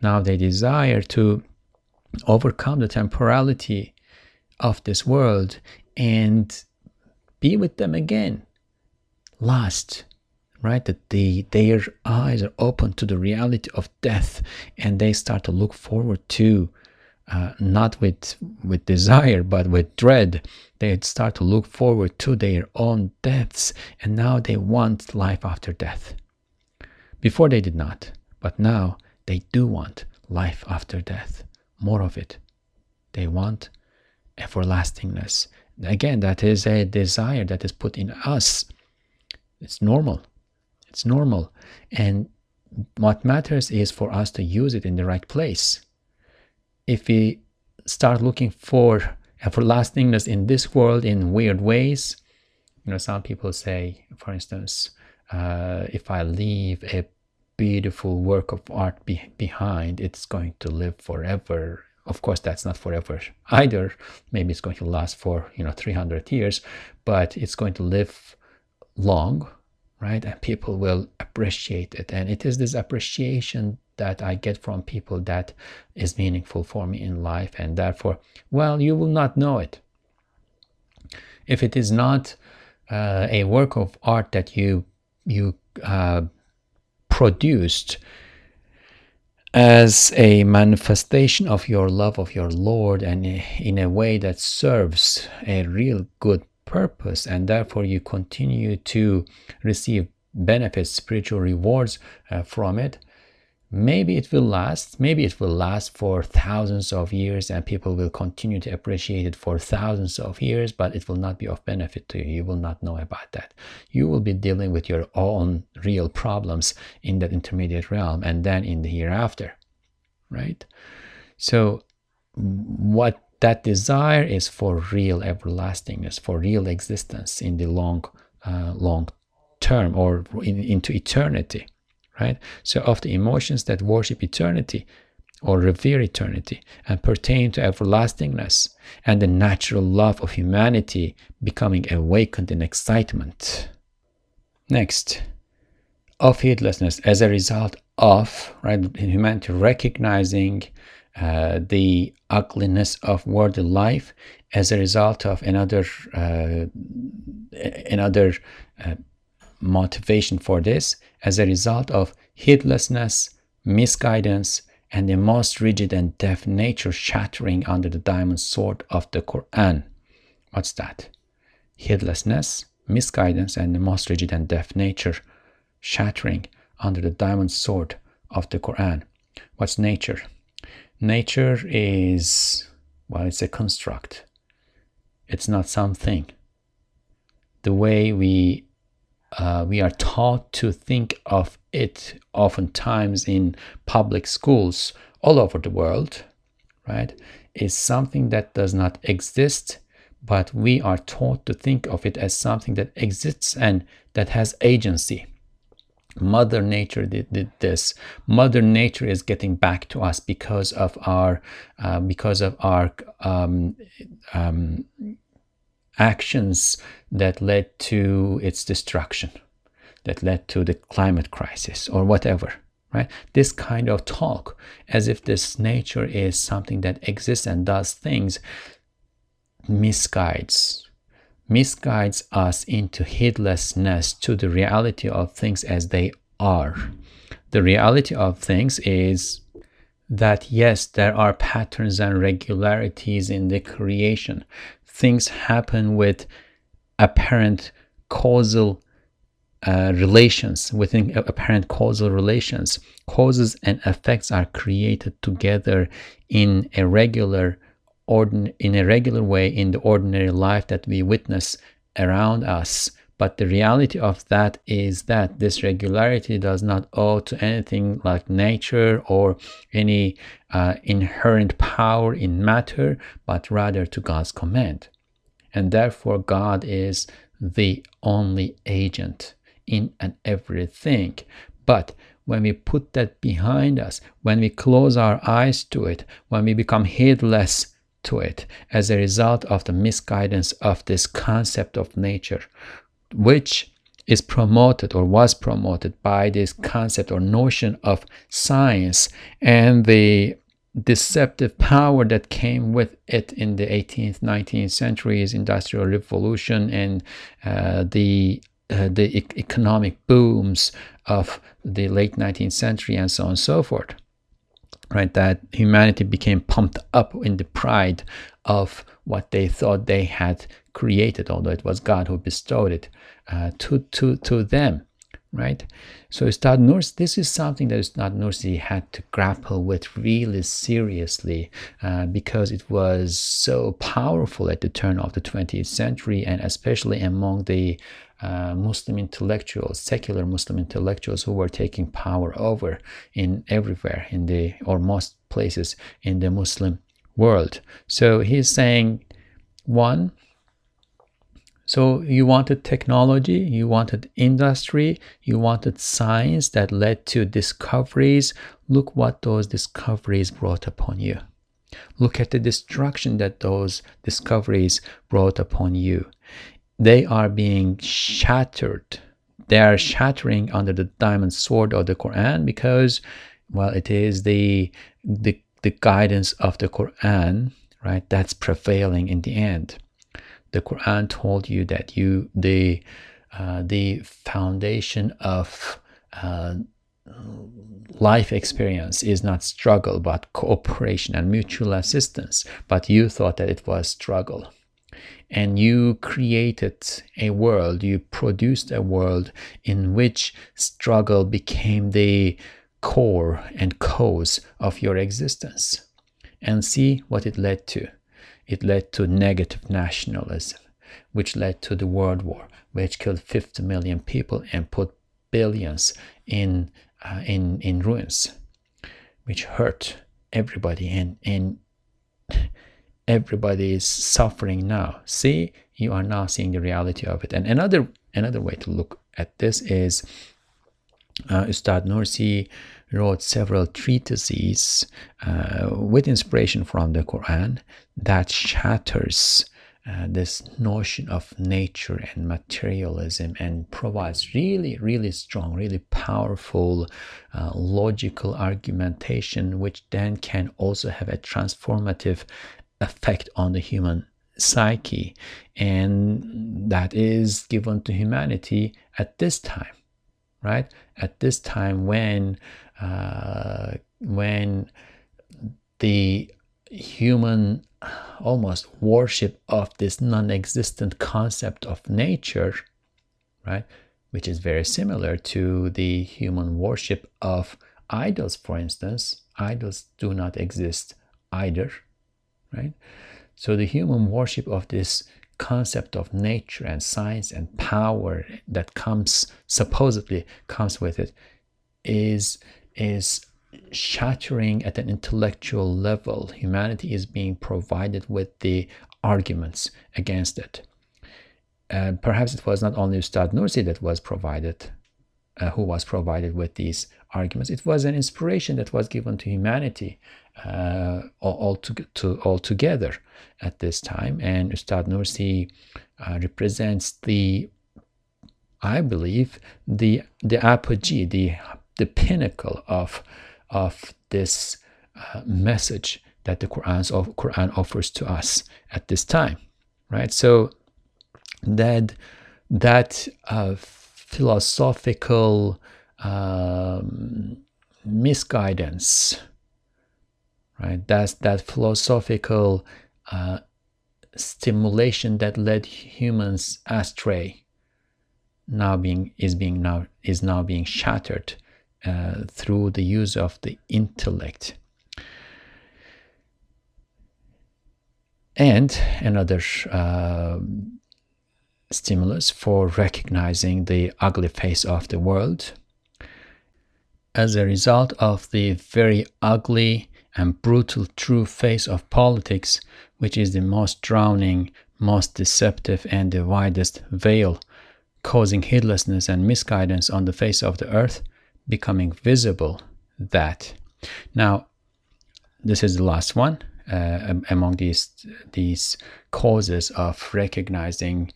Now they desire to overcome the temporality of this world and be with them again. Last right that the their eyes are open to the reality of death and they start to look forward to uh, not with with desire but with dread. They start to look forward to their own deaths and now they want life after death. Before they did not but now they do want life after death more of it. They want everlastingness. Again, that is a desire that is put in us. It's normal. It's normal. And what matters is for us to use it in the right place. If we start looking for everlastingness in this world in weird ways, you know, some people say, for instance, uh, if I leave a beautiful work of art be- behind, it's going to live forever. Of course, that's not forever either. Maybe it's going to last for you know 300 years, but it's going to live long, right? And people will appreciate it. And it is this appreciation that I get from people that is meaningful for me in life. And therefore, well, you will not know it. If it is not uh, a work of art that you you uh, produced as a manifestation of your love of your Lord and in a way that serves a real good purpose, and therefore you continue to receive benefits, spiritual rewards uh, from it, maybe it will last. Maybe it will last for thousands of years and people will continue to appreciate it for thousands of years but it will not be of benefit to you. You will not know about that. You will be dealing with your own real problems in that intermediate realm and then in the hereafter right? So what that desire is for real everlastingness for real existence in the long uh, long term or in, into eternity right? So, of the emotions that worship eternity or revere eternity and pertain to everlastingness and the natural love of humanity becoming awakened in excitement. Next, of heedlessness as a result of right humanity recognizing uh, the ugliness of worldly life as a result of another uh, another uh, motivation for this as a result of heedlessness, misguidance, and the most rigid and deaf nature shattering under the diamond sword of the Quran. What's that? Heedlessness, misguidance, and the most rigid and deaf nature shattering under the diamond sword of the Quran. What's nature? Nature is, well, it's a construct. It's not something. The way we uh, we are taught to think of it oftentimes in public schools all over the world, right, is something that does not exist, but we are taught to think of it as something that exists and that has agency. Mother Nature did, did this. Mother Nature is getting back to us because of our uh, because of our um, um, actions that led to its destruction, that led to the climate crisis or whatever. Right? This kind of talk, as if this nature is something that exists and does things, misguides, misguides us into heedlessness to the reality of things as they are. The reality of things is that yes, there are patterns and regularities in the creation. Things happen with apparent causal uh, relations, within apparent causal relations. Causes and effects are created together in a regular ordin- in a regular way in the ordinary life that we witness around us but the reality of that is that this regularity does not owe to anything like nature or any uh, inherent power in matter, but rather to God's command. And therefore, God is the only agent in and everything. But when we put that behind us, when we close our eyes to it, when we become heedless to it as a result of the misguidance of this concept of nature, which is promoted or was promoted by this concept or notion of science and the deceptive power that came with it in the 18th 19th centuries industrial revolution and uh, the uh, the e- economic booms of the late 19th century and so on and so forth right? That humanity became pumped up in the pride of what they thought they had created although it was god who bestowed it uh, to, to, to them, right? So Ustad Nursi, this is something that Ustad Nursi had to grapple with really seriously uh, because it was so powerful at the turn of the 20th century and especially among the uh, Muslim intellectuals, secular Muslim intellectuals who were taking power over in everywhere in the or most places in the Muslim world. So he's saying, one, so you wanted technology, you wanted industry, you wanted science that led to discoveries. Look what those discoveries brought upon you. Look at the destruction that those discoveries brought upon you. They are being shattered. They are shattering under the diamond sword of the Quran because, well, it is the the, the guidance of the Quran, right? That's prevailing in the end. The Quran told you that you the uh, the foundation of uh, life experience is not struggle but cooperation and mutual assistance. But you thought that it was struggle. And you created a world you produced a world in which struggle became the core and cause of your existence. And see what it led to it led to negative nationalism which led to the world war which killed 50 million people and put billions in uh, in in ruins, which hurt everybody, and and everybody is suffering now. See, you are now seeing the reality of it. And another another way to look at this is uh, Ustad Nursi wrote several treatises uh, with inspiration from the Quran that shatters uh, this notion of nature and materialism and provides really, really strong, really powerful uh, logical argumentation, which then can also have a transformative effect on the human psyche. And that is given to humanity at this time, right? At this time when, uh, when the human almost worship of this non-existent concept of nature right which is very similar to the human worship of idols for instance idols do not exist either right? So the human worship of this concept of nature and science and power that comes supposedly comes with it is is shattering at an intellectual level. Humanity is being provided with the arguments against it. Uh, perhaps it was not only Ustad Nursi that was provided, uh, who was provided with these arguments. It was an inspiration that was given to humanity uh, all, to, to, all together at this time. And Ustad Nursi uh, represents the, I believe, the the apogee, the the pinnacle of of this uh, message that the Quran's of, Quran offers to us at this time, right? So that that uh, philosophical um, misguidance, right? That's that philosophical uh, stimulation that led humans astray. Now being is being now is now being shattered uh, through the use of the intellect. And another uh, stimulus for recognizing the ugly face of the world. As a result of the very ugly and brutal true face of politics, which is the most drowning, most deceptive, and the widest veil, causing heedlessness and misguidance on the face of the earth, becoming visible that now this is the last one uh, among these these causes of recognizing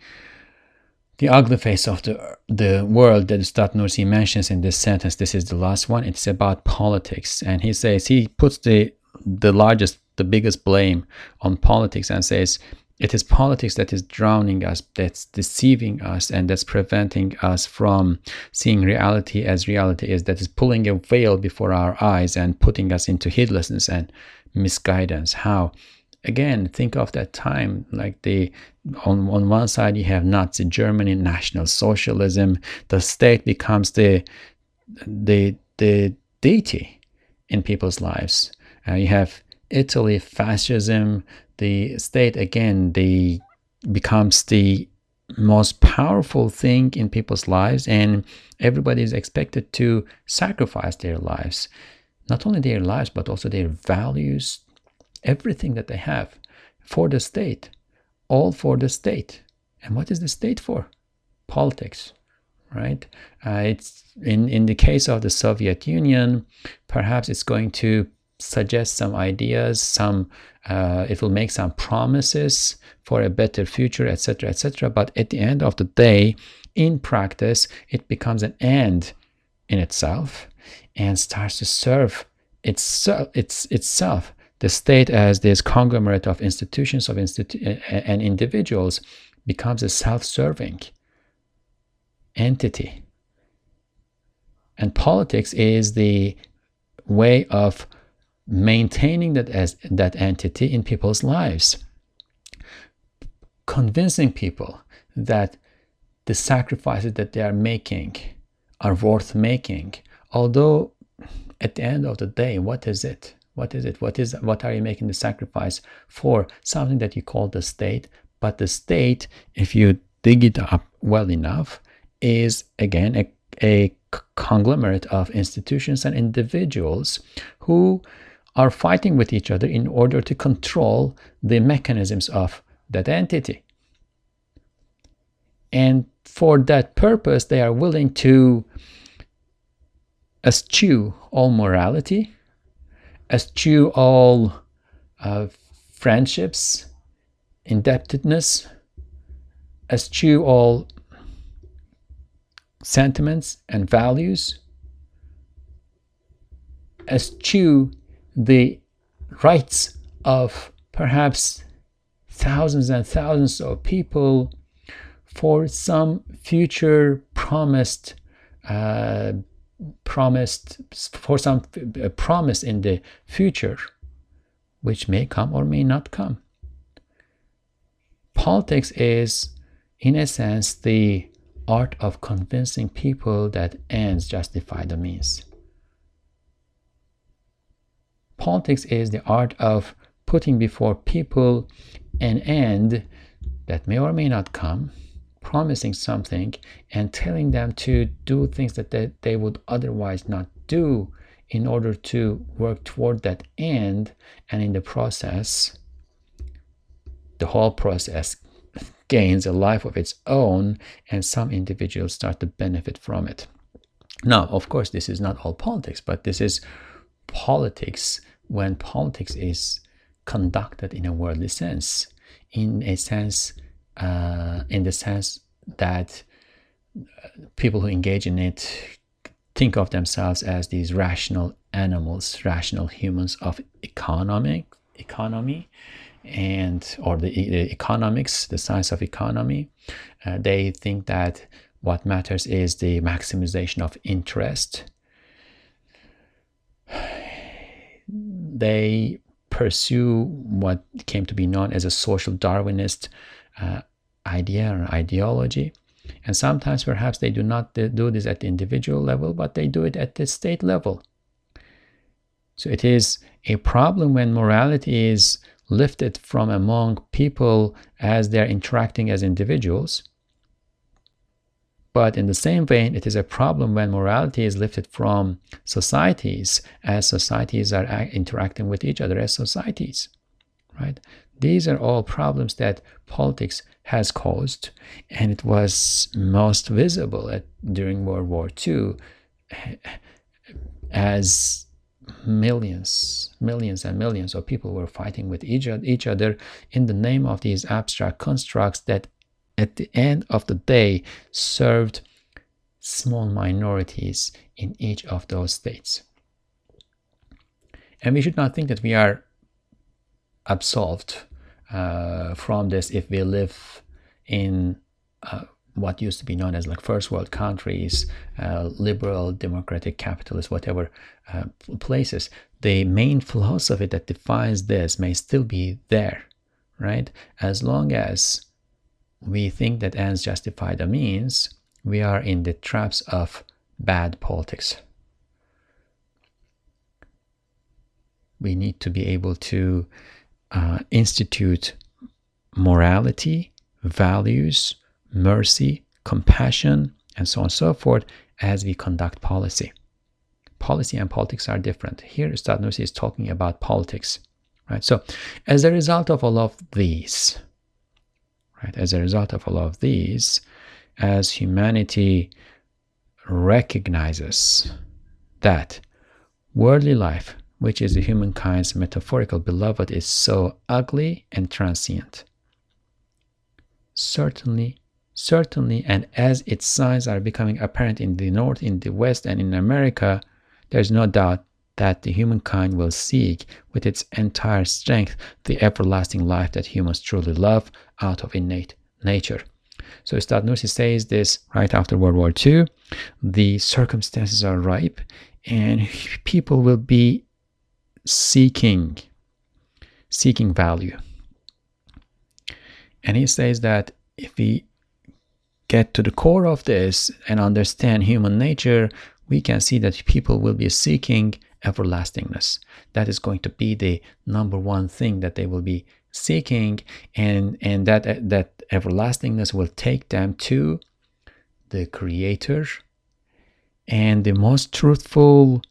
the ugly face of the the world that Ustad Nursi mentions in this sentence. This is the last one. It's about politics, and he says he puts the the largest, the biggest blame on politics, and says it is politics that is drowning us, that's deceiving us, and that's preventing us from seeing reality as reality is, that is pulling a veil before our eyes and putting us into heedlessness and misguidance. How? Again, think of that time like the on, on one side you have Nazi Germany, National Socialism, the state becomes the the the deity in people's lives. Uh, you have Italy, fascism, the state again, the becomes the most powerful thing in people's lives and everybody is expected to sacrifice their lives. Not only their lives but also their values everything that they have for the state all for the state. And what is the state for? Politics right? Uh, it's in in the case of the soviet union perhaps it's going to suggest some ideas some uh, it will make some promises for a better future etc etc but at the end of the day in practice it becomes an end in itself and starts to serve itself its, itself. The state as this conglomerate of institutions of institu- and individuals becomes a self-serving entity. And politics is the way of maintaining that as that entity in people's lives. Convincing people that the sacrifices that they are making are worth making although at the end of the day what is it? What is it? What is what are you making the sacrifice for? Something that you call the state but the state if you dig it up well enough is again a, a conglomerate of institutions and individuals who are fighting with each other in order to control the mechanisms of that entity. And for that purpose, they are willing to eschew all morality, eschew all uh, friendships, indebtedness, eschew all sentiments and values, eschew the rights of perhaps thousands and thousands of people for some future promised uh, promised for some uh, promise in the future which may come or may not come. Politics is in a sense the art of convincing people that ends justify the means Politics is the art of putting before people an end that may or may not come, promising something, and telling them to do things that they, they would otherwise not do in order to work toward that end. And in the process, the whole process gains a life of its own, and some individuals start to benefit from it. Now, of course, this is not all politics, but this is politics when politics is conducted in a worldly sense, in a sense, uh, in the sense that uh, people who engage in it think of themselves as these rational animals, rational humans of economic economy, and or the, the economics, the science of economy. Uh, they think that what matters is the maximization of interest they pursue what came to be known as a social Darwinist uh, idea or ideology. And sometimes perhaps they do not do this at the individual level, but they do it at the state level. So it is a problem when morality is lifted from among people as they're interacting as individuals but in the same vein, it is a problem when morality is lifted from societies as societies are interacting with each other as societies, right? These are all problems that politics has caused, and it was most visible at, during World War II eh, as millions, millions and millions of people were fighting with each, each other in the name of these abstract constructs that at the end of the day served small minorities in each of those states. And we should not think that we are absolved uh, from this if we live in uh, what used to be known as like first world countries, uh, liberal, democratic, capitalist, whatever uh, places. The main philosophy that defines this may still be there, right? As long as we think that ends justify the means, we are in the traps of bad politics. We need to be able to uh, institute morality, values, mercy, compassion, and so on and so forth as we conduct policy. Policy and politics are different. Here, Ustad Nursi is talking about politics, right? So, as a result of all of these, right, as a result of all of these, as humanity recognizes that worldly life, which is humankind's metaphorical beloved, is so ugly and transient. Certainly, certainly, and as its signs are becoming apparent in the North, in the West, and in America, there's no doubt that the humankind will seek with its entire strength the everlasting life that humans truly love out of innate nature. So Ustad Nursi says this right after World War II. The circumstances are ripe and people will be seeking seeking value. And he says that if we get to the core of this and understand human nature, we can see that people will be seeking everlastingness. That is going to be the number one thing that they will be seeking, and and that that everlastingness will take them to the Creator, and the most truthful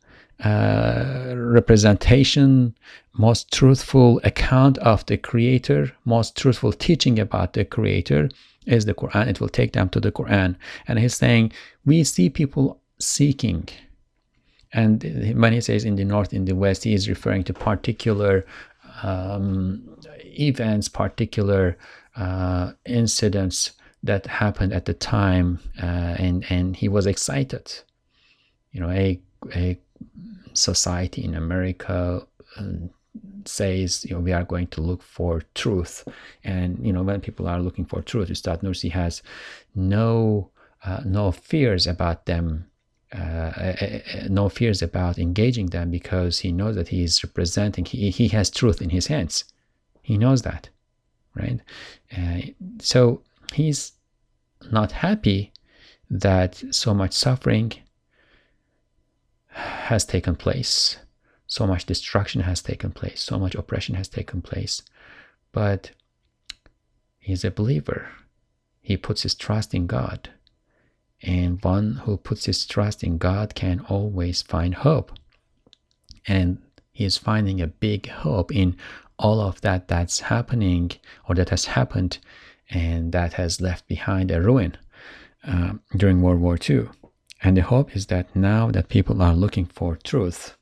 uh, representation, most truthful account of the Creator, most truthful teaching about the Creator is the Quran. It will take them to the Quran. And he's saying, we see people seeking. And when he says in the North, in the West, he is referring to particular um, events, particular uh, incidents that happened at the time, uh, and and he was excited. You know, a a society in America um, says, you know, we are going to look for truth, and you know, when people are looking for truth, Ustad Nursi has no uh, no fears about them uh, uh, uh, no fears about engaging them because he knows that he is representing he, he has truth in his hands. He knows that right? Uh, so he's not happy that so much suffering has taken place so much destruction has taken place so much oppression has taken place. But he's a believer. He puts his trust in god and one who puts his trust in God can always find hope. And he is finding a big hope in all of that that's happening or that has happened and that has left behind a ruin uh, during World War II. And the hope is that now that people are looking for truth,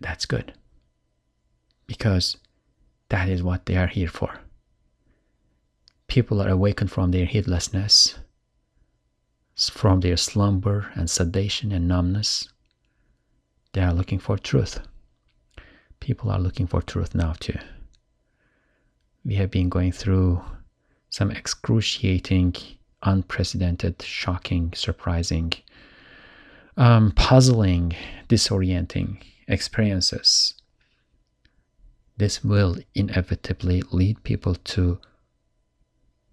that's good. Because that is what they are here for. People are awakened from their heedlessness from their slumber and sedation and numbness. They are looking for truth. People are looking for truth now too. We have been going through some excruciating, unprecedented, shocking, surprising, um, puzzling, disorienting experiences. This will inevitably lead people to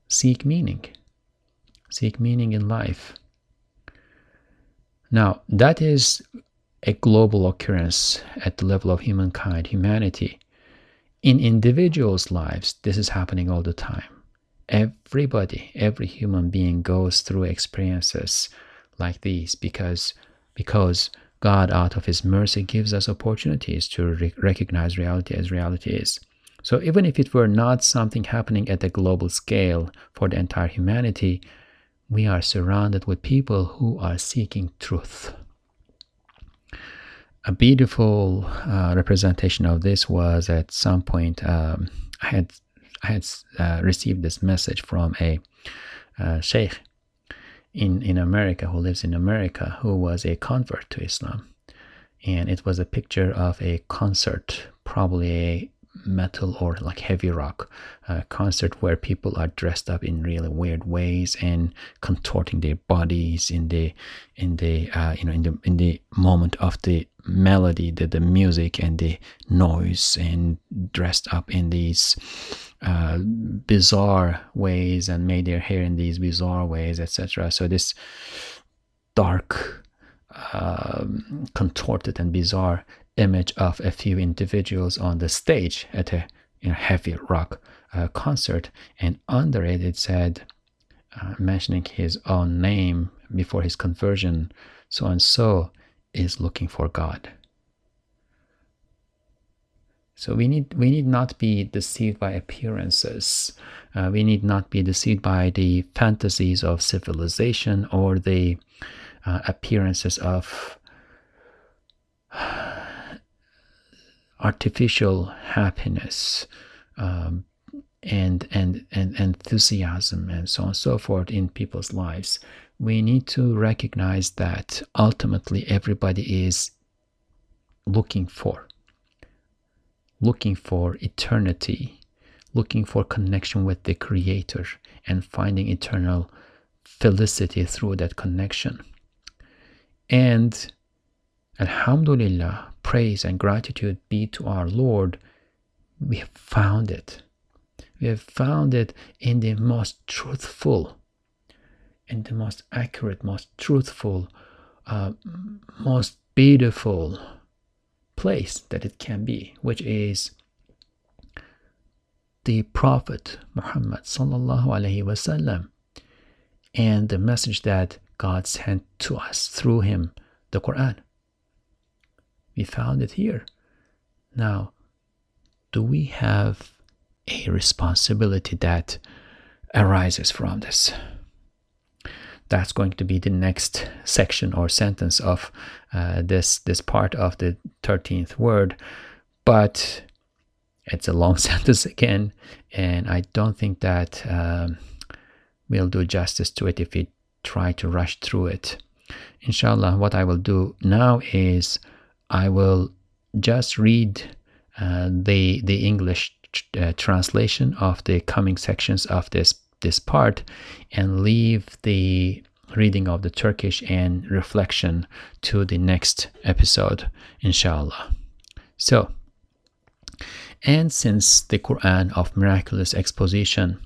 seek meaning seek meaning in life. Now, that is a global occurrence at the level of humankind, humanity. In individuals' lives, this is happening all the time. Everybody, every human being goes through experiences like these because because God, out of His mercy, gives us opportunities to re- recognize reality as reality is. So, even if it were not something happening at a global scale for the entire humanity, we are surrounded with people who are seeking truth. A beautiful uh, representation of this was at some point um, I had I had uh, received this message from a uh, sheikh in in America who lives in America who was a convert to Islam, and it was a picture of a concert, probably a metal or like heavy rock uh, concert where people are dressed up in really weird ways and contorting their bodies in the in the uh, you know in the in the moment of the melody the, the music and the noise and dressed up in these uh, bizarre ways and made their hair in these bizarre ways etc so this dark um, contorted and bizarre image of a few individuals on the stage at a you know, heavy rock uh, concert, and under it it said, uh, mentioning his own name before his conversion, so and so is looking for God. So we need we need not be deceived by appearances. Uh, we need not be deceived by the fantasies of civilization or the uh, appearances of artificial happiness um, and, and and enthusiasm and so on and so forth in people's lives. We need to recognize that ultimately everybody is looking for looking for eternity, looking for connection with the Creator, and finding eternal felicity through that connection. And Alhamdulillah, praise and gratitude be to our Lord, we have found it. We have found it in the most truthful, in the most accurate, most truthful, uh, most beautiful place that it can be, which is the Prophet Muhammad sallallahu alaihi wasallam, and the message that God sent to us through him, the Quran. We found it here. Now, do we have a responsibility that arises from this? that's going to be the next section or sentence of uh, this this part of the 13th word but it's a long <laughs> sentence again and i don't think that um, we'll do justice to it if we try to rush through it inshallah what i will do now is i will just read uh, the the english uh, translation of the coming sections of this this part and leave the reading of the Turkish and reflection to the next episode, inshallah. So, and since the Quran of Miraculous Exposition,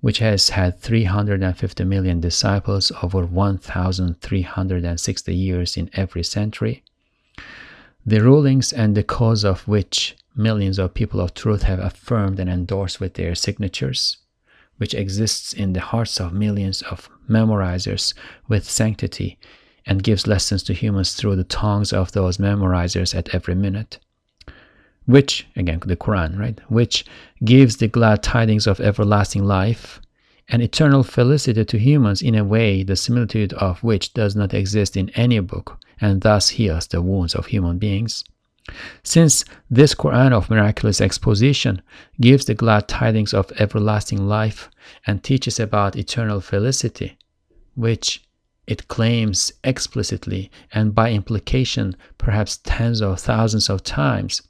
which has had 350 million disciples over 1,360 years in every century, the rulings and the cause of which millions of people of truth have affirmed and endorsed with their signatures, which exists in the hearts of millions of memorizers with sanctity and gives lessons to humans through the tongues of those memorizers at every minute. Which, again, the Quran, right? Which gives the glad tidings of everlasting life and eternal felicity to humans in a way the similitude of which does not exist in any book, and thus heals the wounds of human beings. Since this Quran of miraculous exposition gives the glad tidings of everlasting life and teaches about eternal felicity, which it claims explicitly and by implication perhaps tens of thousands of times,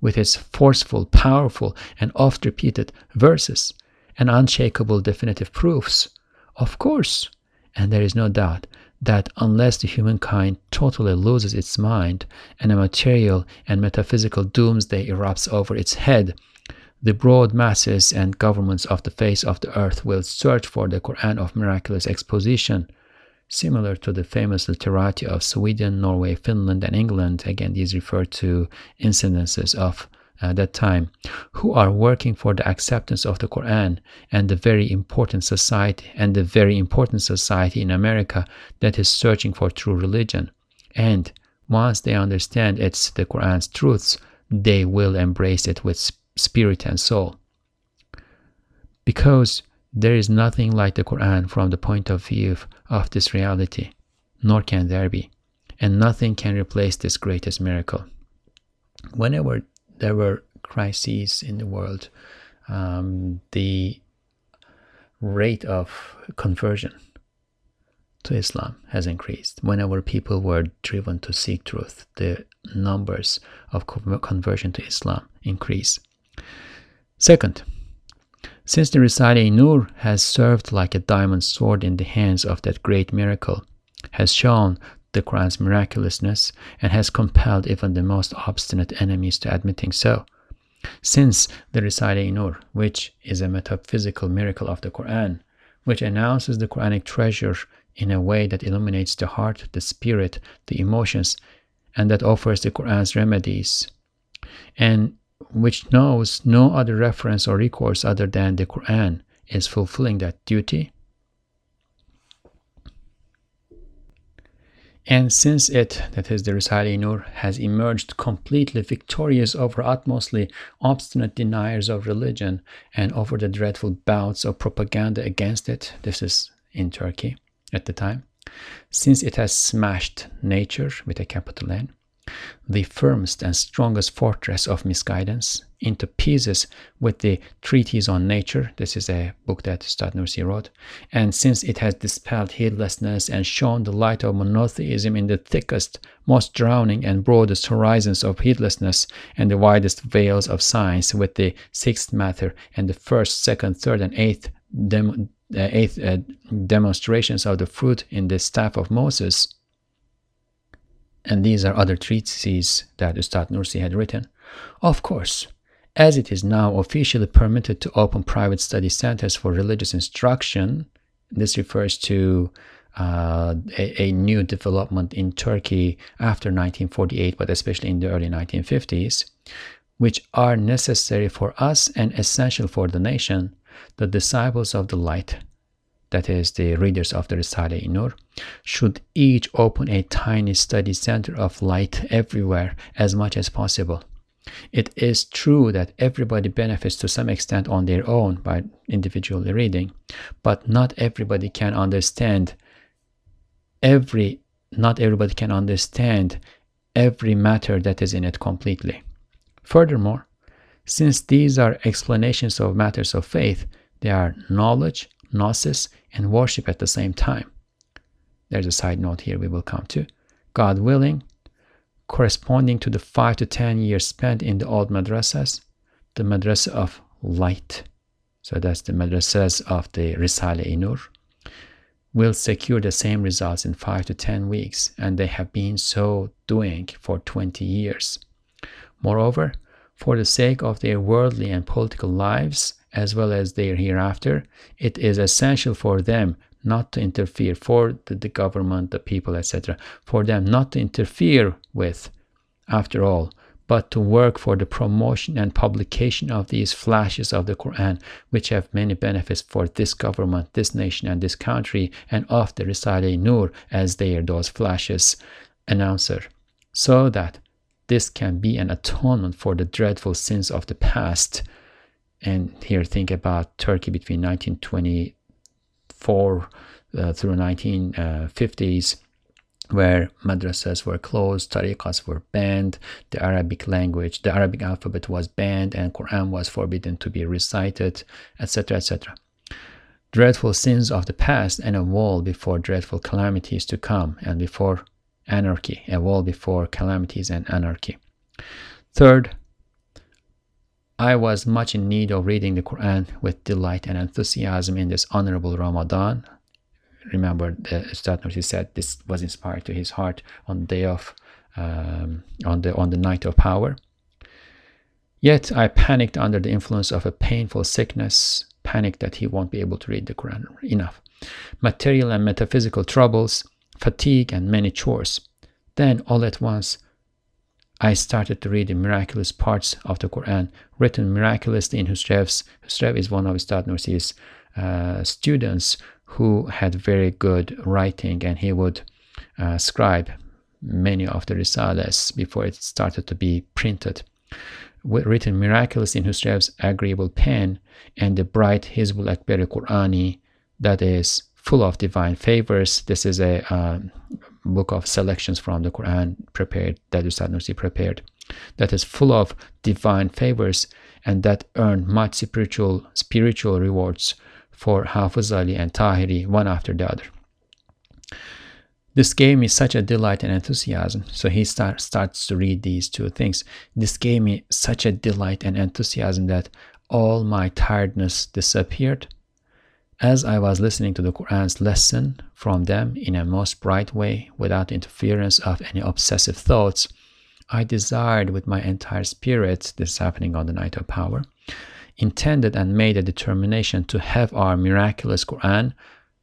with its forceful, powerful, and oft repeated verses and unshakable definitive proofs, of course, and there is no doubt that unless the humankind totally loses its mind and a material and metaphysical doomsday erupts over its head, the broad masses and governments of the face of the earth will search for the Quran of miraculous exposition, similar to the famous literati of Sweden, Norway, Finland, and England. Again, these refer to incidences of at that time who are working for the acceptance of the Quran and the very important society and the very important society in America that is searching for true religion. And once they understand it's the Quran's truths, they will embrace it with spirit and soul. Because there is nothing like the Quran from the point of view of this reality, nor can there be, and nothing can replace this greatest miracle. Whenever there were crises in the world, um, the rate of conversion to Islam has increased. Whenever people were driven to seek truth, the numbers of conversion to Islam increase. Second, since the Risale Nur has served like a diamond sword in the hands of that great miracle, has shown the Quran's miraculousness and has compelled even the most obstinate enemies to admitting so. Since the Risale Nur, which is a metaphysical miracle of the Quran, which announces the Quranic treasure in a way that illuminates the heart, the spirit, the emotions, and that offers the Quran's remedies, and which knows no other reference or recourse other than the Quran, is fulfilling that duty. And since it, that is the Risale Nur, has emerged completely victorious over utmostly obstinate deniers of religion and over the dreadful bouts of propaganda against it, this is in Turkey at the time, since it has smashed nature with a capital N, the firmest and strongest fortress of misguidance into pieces with the Treatise on Nature. This is a book that Ustad Nursi wrote. And since it has dispelled heedlessness and shown the light of monotheism in the thickest, most drowning and broadest horizons of heedlessness and the widest veils of science with the sixth matter and the first, second, third, and eighth, dem- uh, eighth uh, demonstrations of the fruit in the staff of Moses, and these are other treatises that Ustad Nursi had written. Of course, as it is now officially permitted to open private study centers for religious instruction, this refers to uh, a, a, new development in Turkey after 1948, but especially in the early 1950s, which are necessary for us and essential for the nation, the disciples of the light that is the readers of the Risale Nur, should each open a tiny study center of light everywhere as much as possible. It is true that everybody benefits to some extent on their own by individually reading, but not everybody can understand every not everybody can understand every matter that is in it completely. Furthermore, since these are explanations of matters of faith, they are knowledge, gnosis, and worship at the same time. There's a side note here we will come to. God willing, corresponding to the 5 to 10 years spent in the old madrasas, the madrasa of light, so that's the madrasas of the Risale-i-Nur, will secure the same results in 5 to 10 weeks, and they have been so doing for 20 years. Moreover, for the sake of their worldly and political lives, as well as their hereafter, it is essential for them not to interfere, for the, the government, the people, etc., for them not to interfere with, after all, but to work for the promotion and publication of these flashes of the Quran, which have many benefits for this government, this nation, and this country, and of the Risale Nur as they are those flashes announcer, so that this can be an atonement for the dreadful sins of the past and here think about Turkey between 1924 uh, through 1950s where madrasas were closed, tariqas were banned, the Arabic language, the Arabic alphabet was banned, and Quran was forbidden to be recited, etc., etc. Dreadful sins of the past and a wall before dreadful calamities to come, and before anarchy, a wall before calamities and anarchy. Third, I was much in need of reading the Quran with delight and enthusiasm in this honorable Ramadan. Remember, the Ustad Nursi said this was inspired to his heart on the day of, um, on the on the night of power. Yet I panicked under the influence of a painful sickness, panicked that he won't be able to read the Quran enough. Material and metaphysical troubles, fatigue, and many chores. Then, all at once, I started to read the miraculous parts of the Quran written miraculously in Husrev's. Husrev is one of Ustad Nursi's uh, students who had very good writing and he would uh, scribe many of the risales before it started to be printed. Written miraculously in Husrev's agreeable pen and the bright Hizbul Akbar Qurani that is full of divine favors. This is a uh, book of selections from the Quran prepared, that Ustad Nursi prepared, that is full of divine favors and that earned much spiritual spiritual rewards for Hafiz Ali and Tahiri, one after the other. This gave me such a delight and enthusiasm. So he start, starts to read these two things. This gave me such a delight and enthusiasm that all my tiredness disappeared as I was listening to the Quran's lesson from them in a most bright way, without interference of any obsessive thoughts, I desired with my entire spirit, this happening on the night of power, intended and made a determination to have our miraculous Quran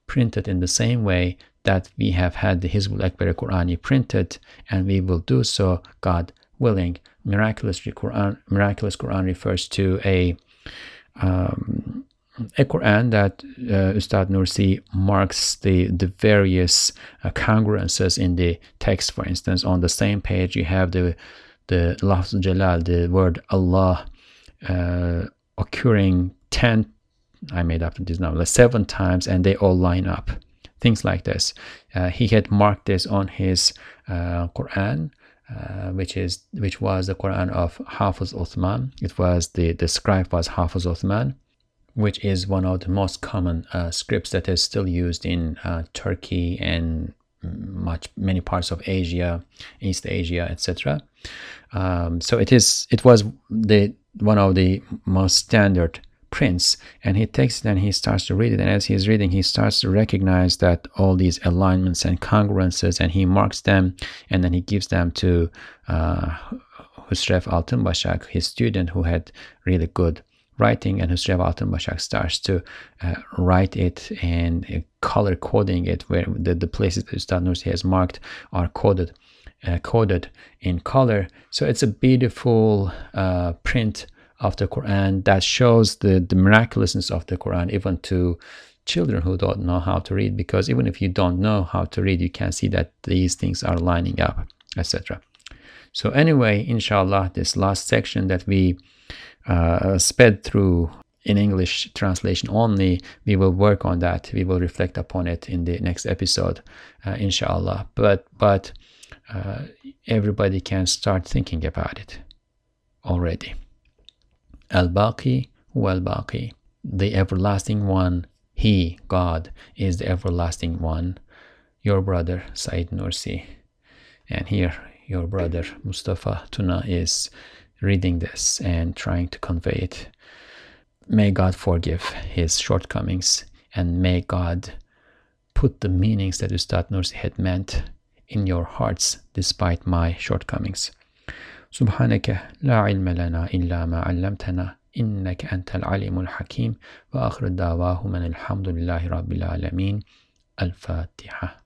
printed in the same way that we have had the Hizbul Akbar Qurani printed, and we will do so, God willing, miraculous Quran, miraculous Quran refers to a um, a Quran that uh, Ustad Nursi marks the, the various uh, congruences in the text. For instance, on the same page, you have the the Lafz Jalal, the word Allah, uh, occurring 10, I made up this number, seven times, and they all line up. Things like this. Uh, he had marked this on his uh, Quran. Uh, which is which was the Quran of Hafiz Uthman. It was the the scribe was Hafiz Uthman, which is one of the most common uh, scripts that is still used in uh, Turkey and much many parts of Asia, East Asia, etc. Um, so it is it was the one of the most standard prints and he takes it and he starts to read it and as he's reading he starts to recognize that all these alignments and congruences and he marks them and then he gives them to uh, Husrev Altınbaşak, his student who had really good writing and Husrev Altınbaşak starts to uh, write it and uh, color coding it where the, the places that Ustad Nursi has marked are coded uh, coded in color. So it's a beautiful uh, print of the Quran that shows the, the miraculousness of the Quran even to children who don't know how to read because even if you don't know how to read you can see that these things are lining up etc so anyway inshallah this last section that we uh, sped through in English translation only, we will work on that. We will reflect upon it in the next episode, uh, inshallah. But but uh, everybody can start thinking about it already. Al Baqi, Al Baqi, the everlasting one. He, God, is the everlasting one. Your brother Said Nursi, and here your brother Mustafa Tuna is reading this and trying to convey it. May God forgive his shortcomings and may God put the meanings that Ustad Nursi had meant in your hearts despite my shortcomings. سبحانك لا علم لنا إلا ما علمتنا إنك أنت العليم الحكيم وآخر الدعواهم الحمد لله رب العالمين الفاتحة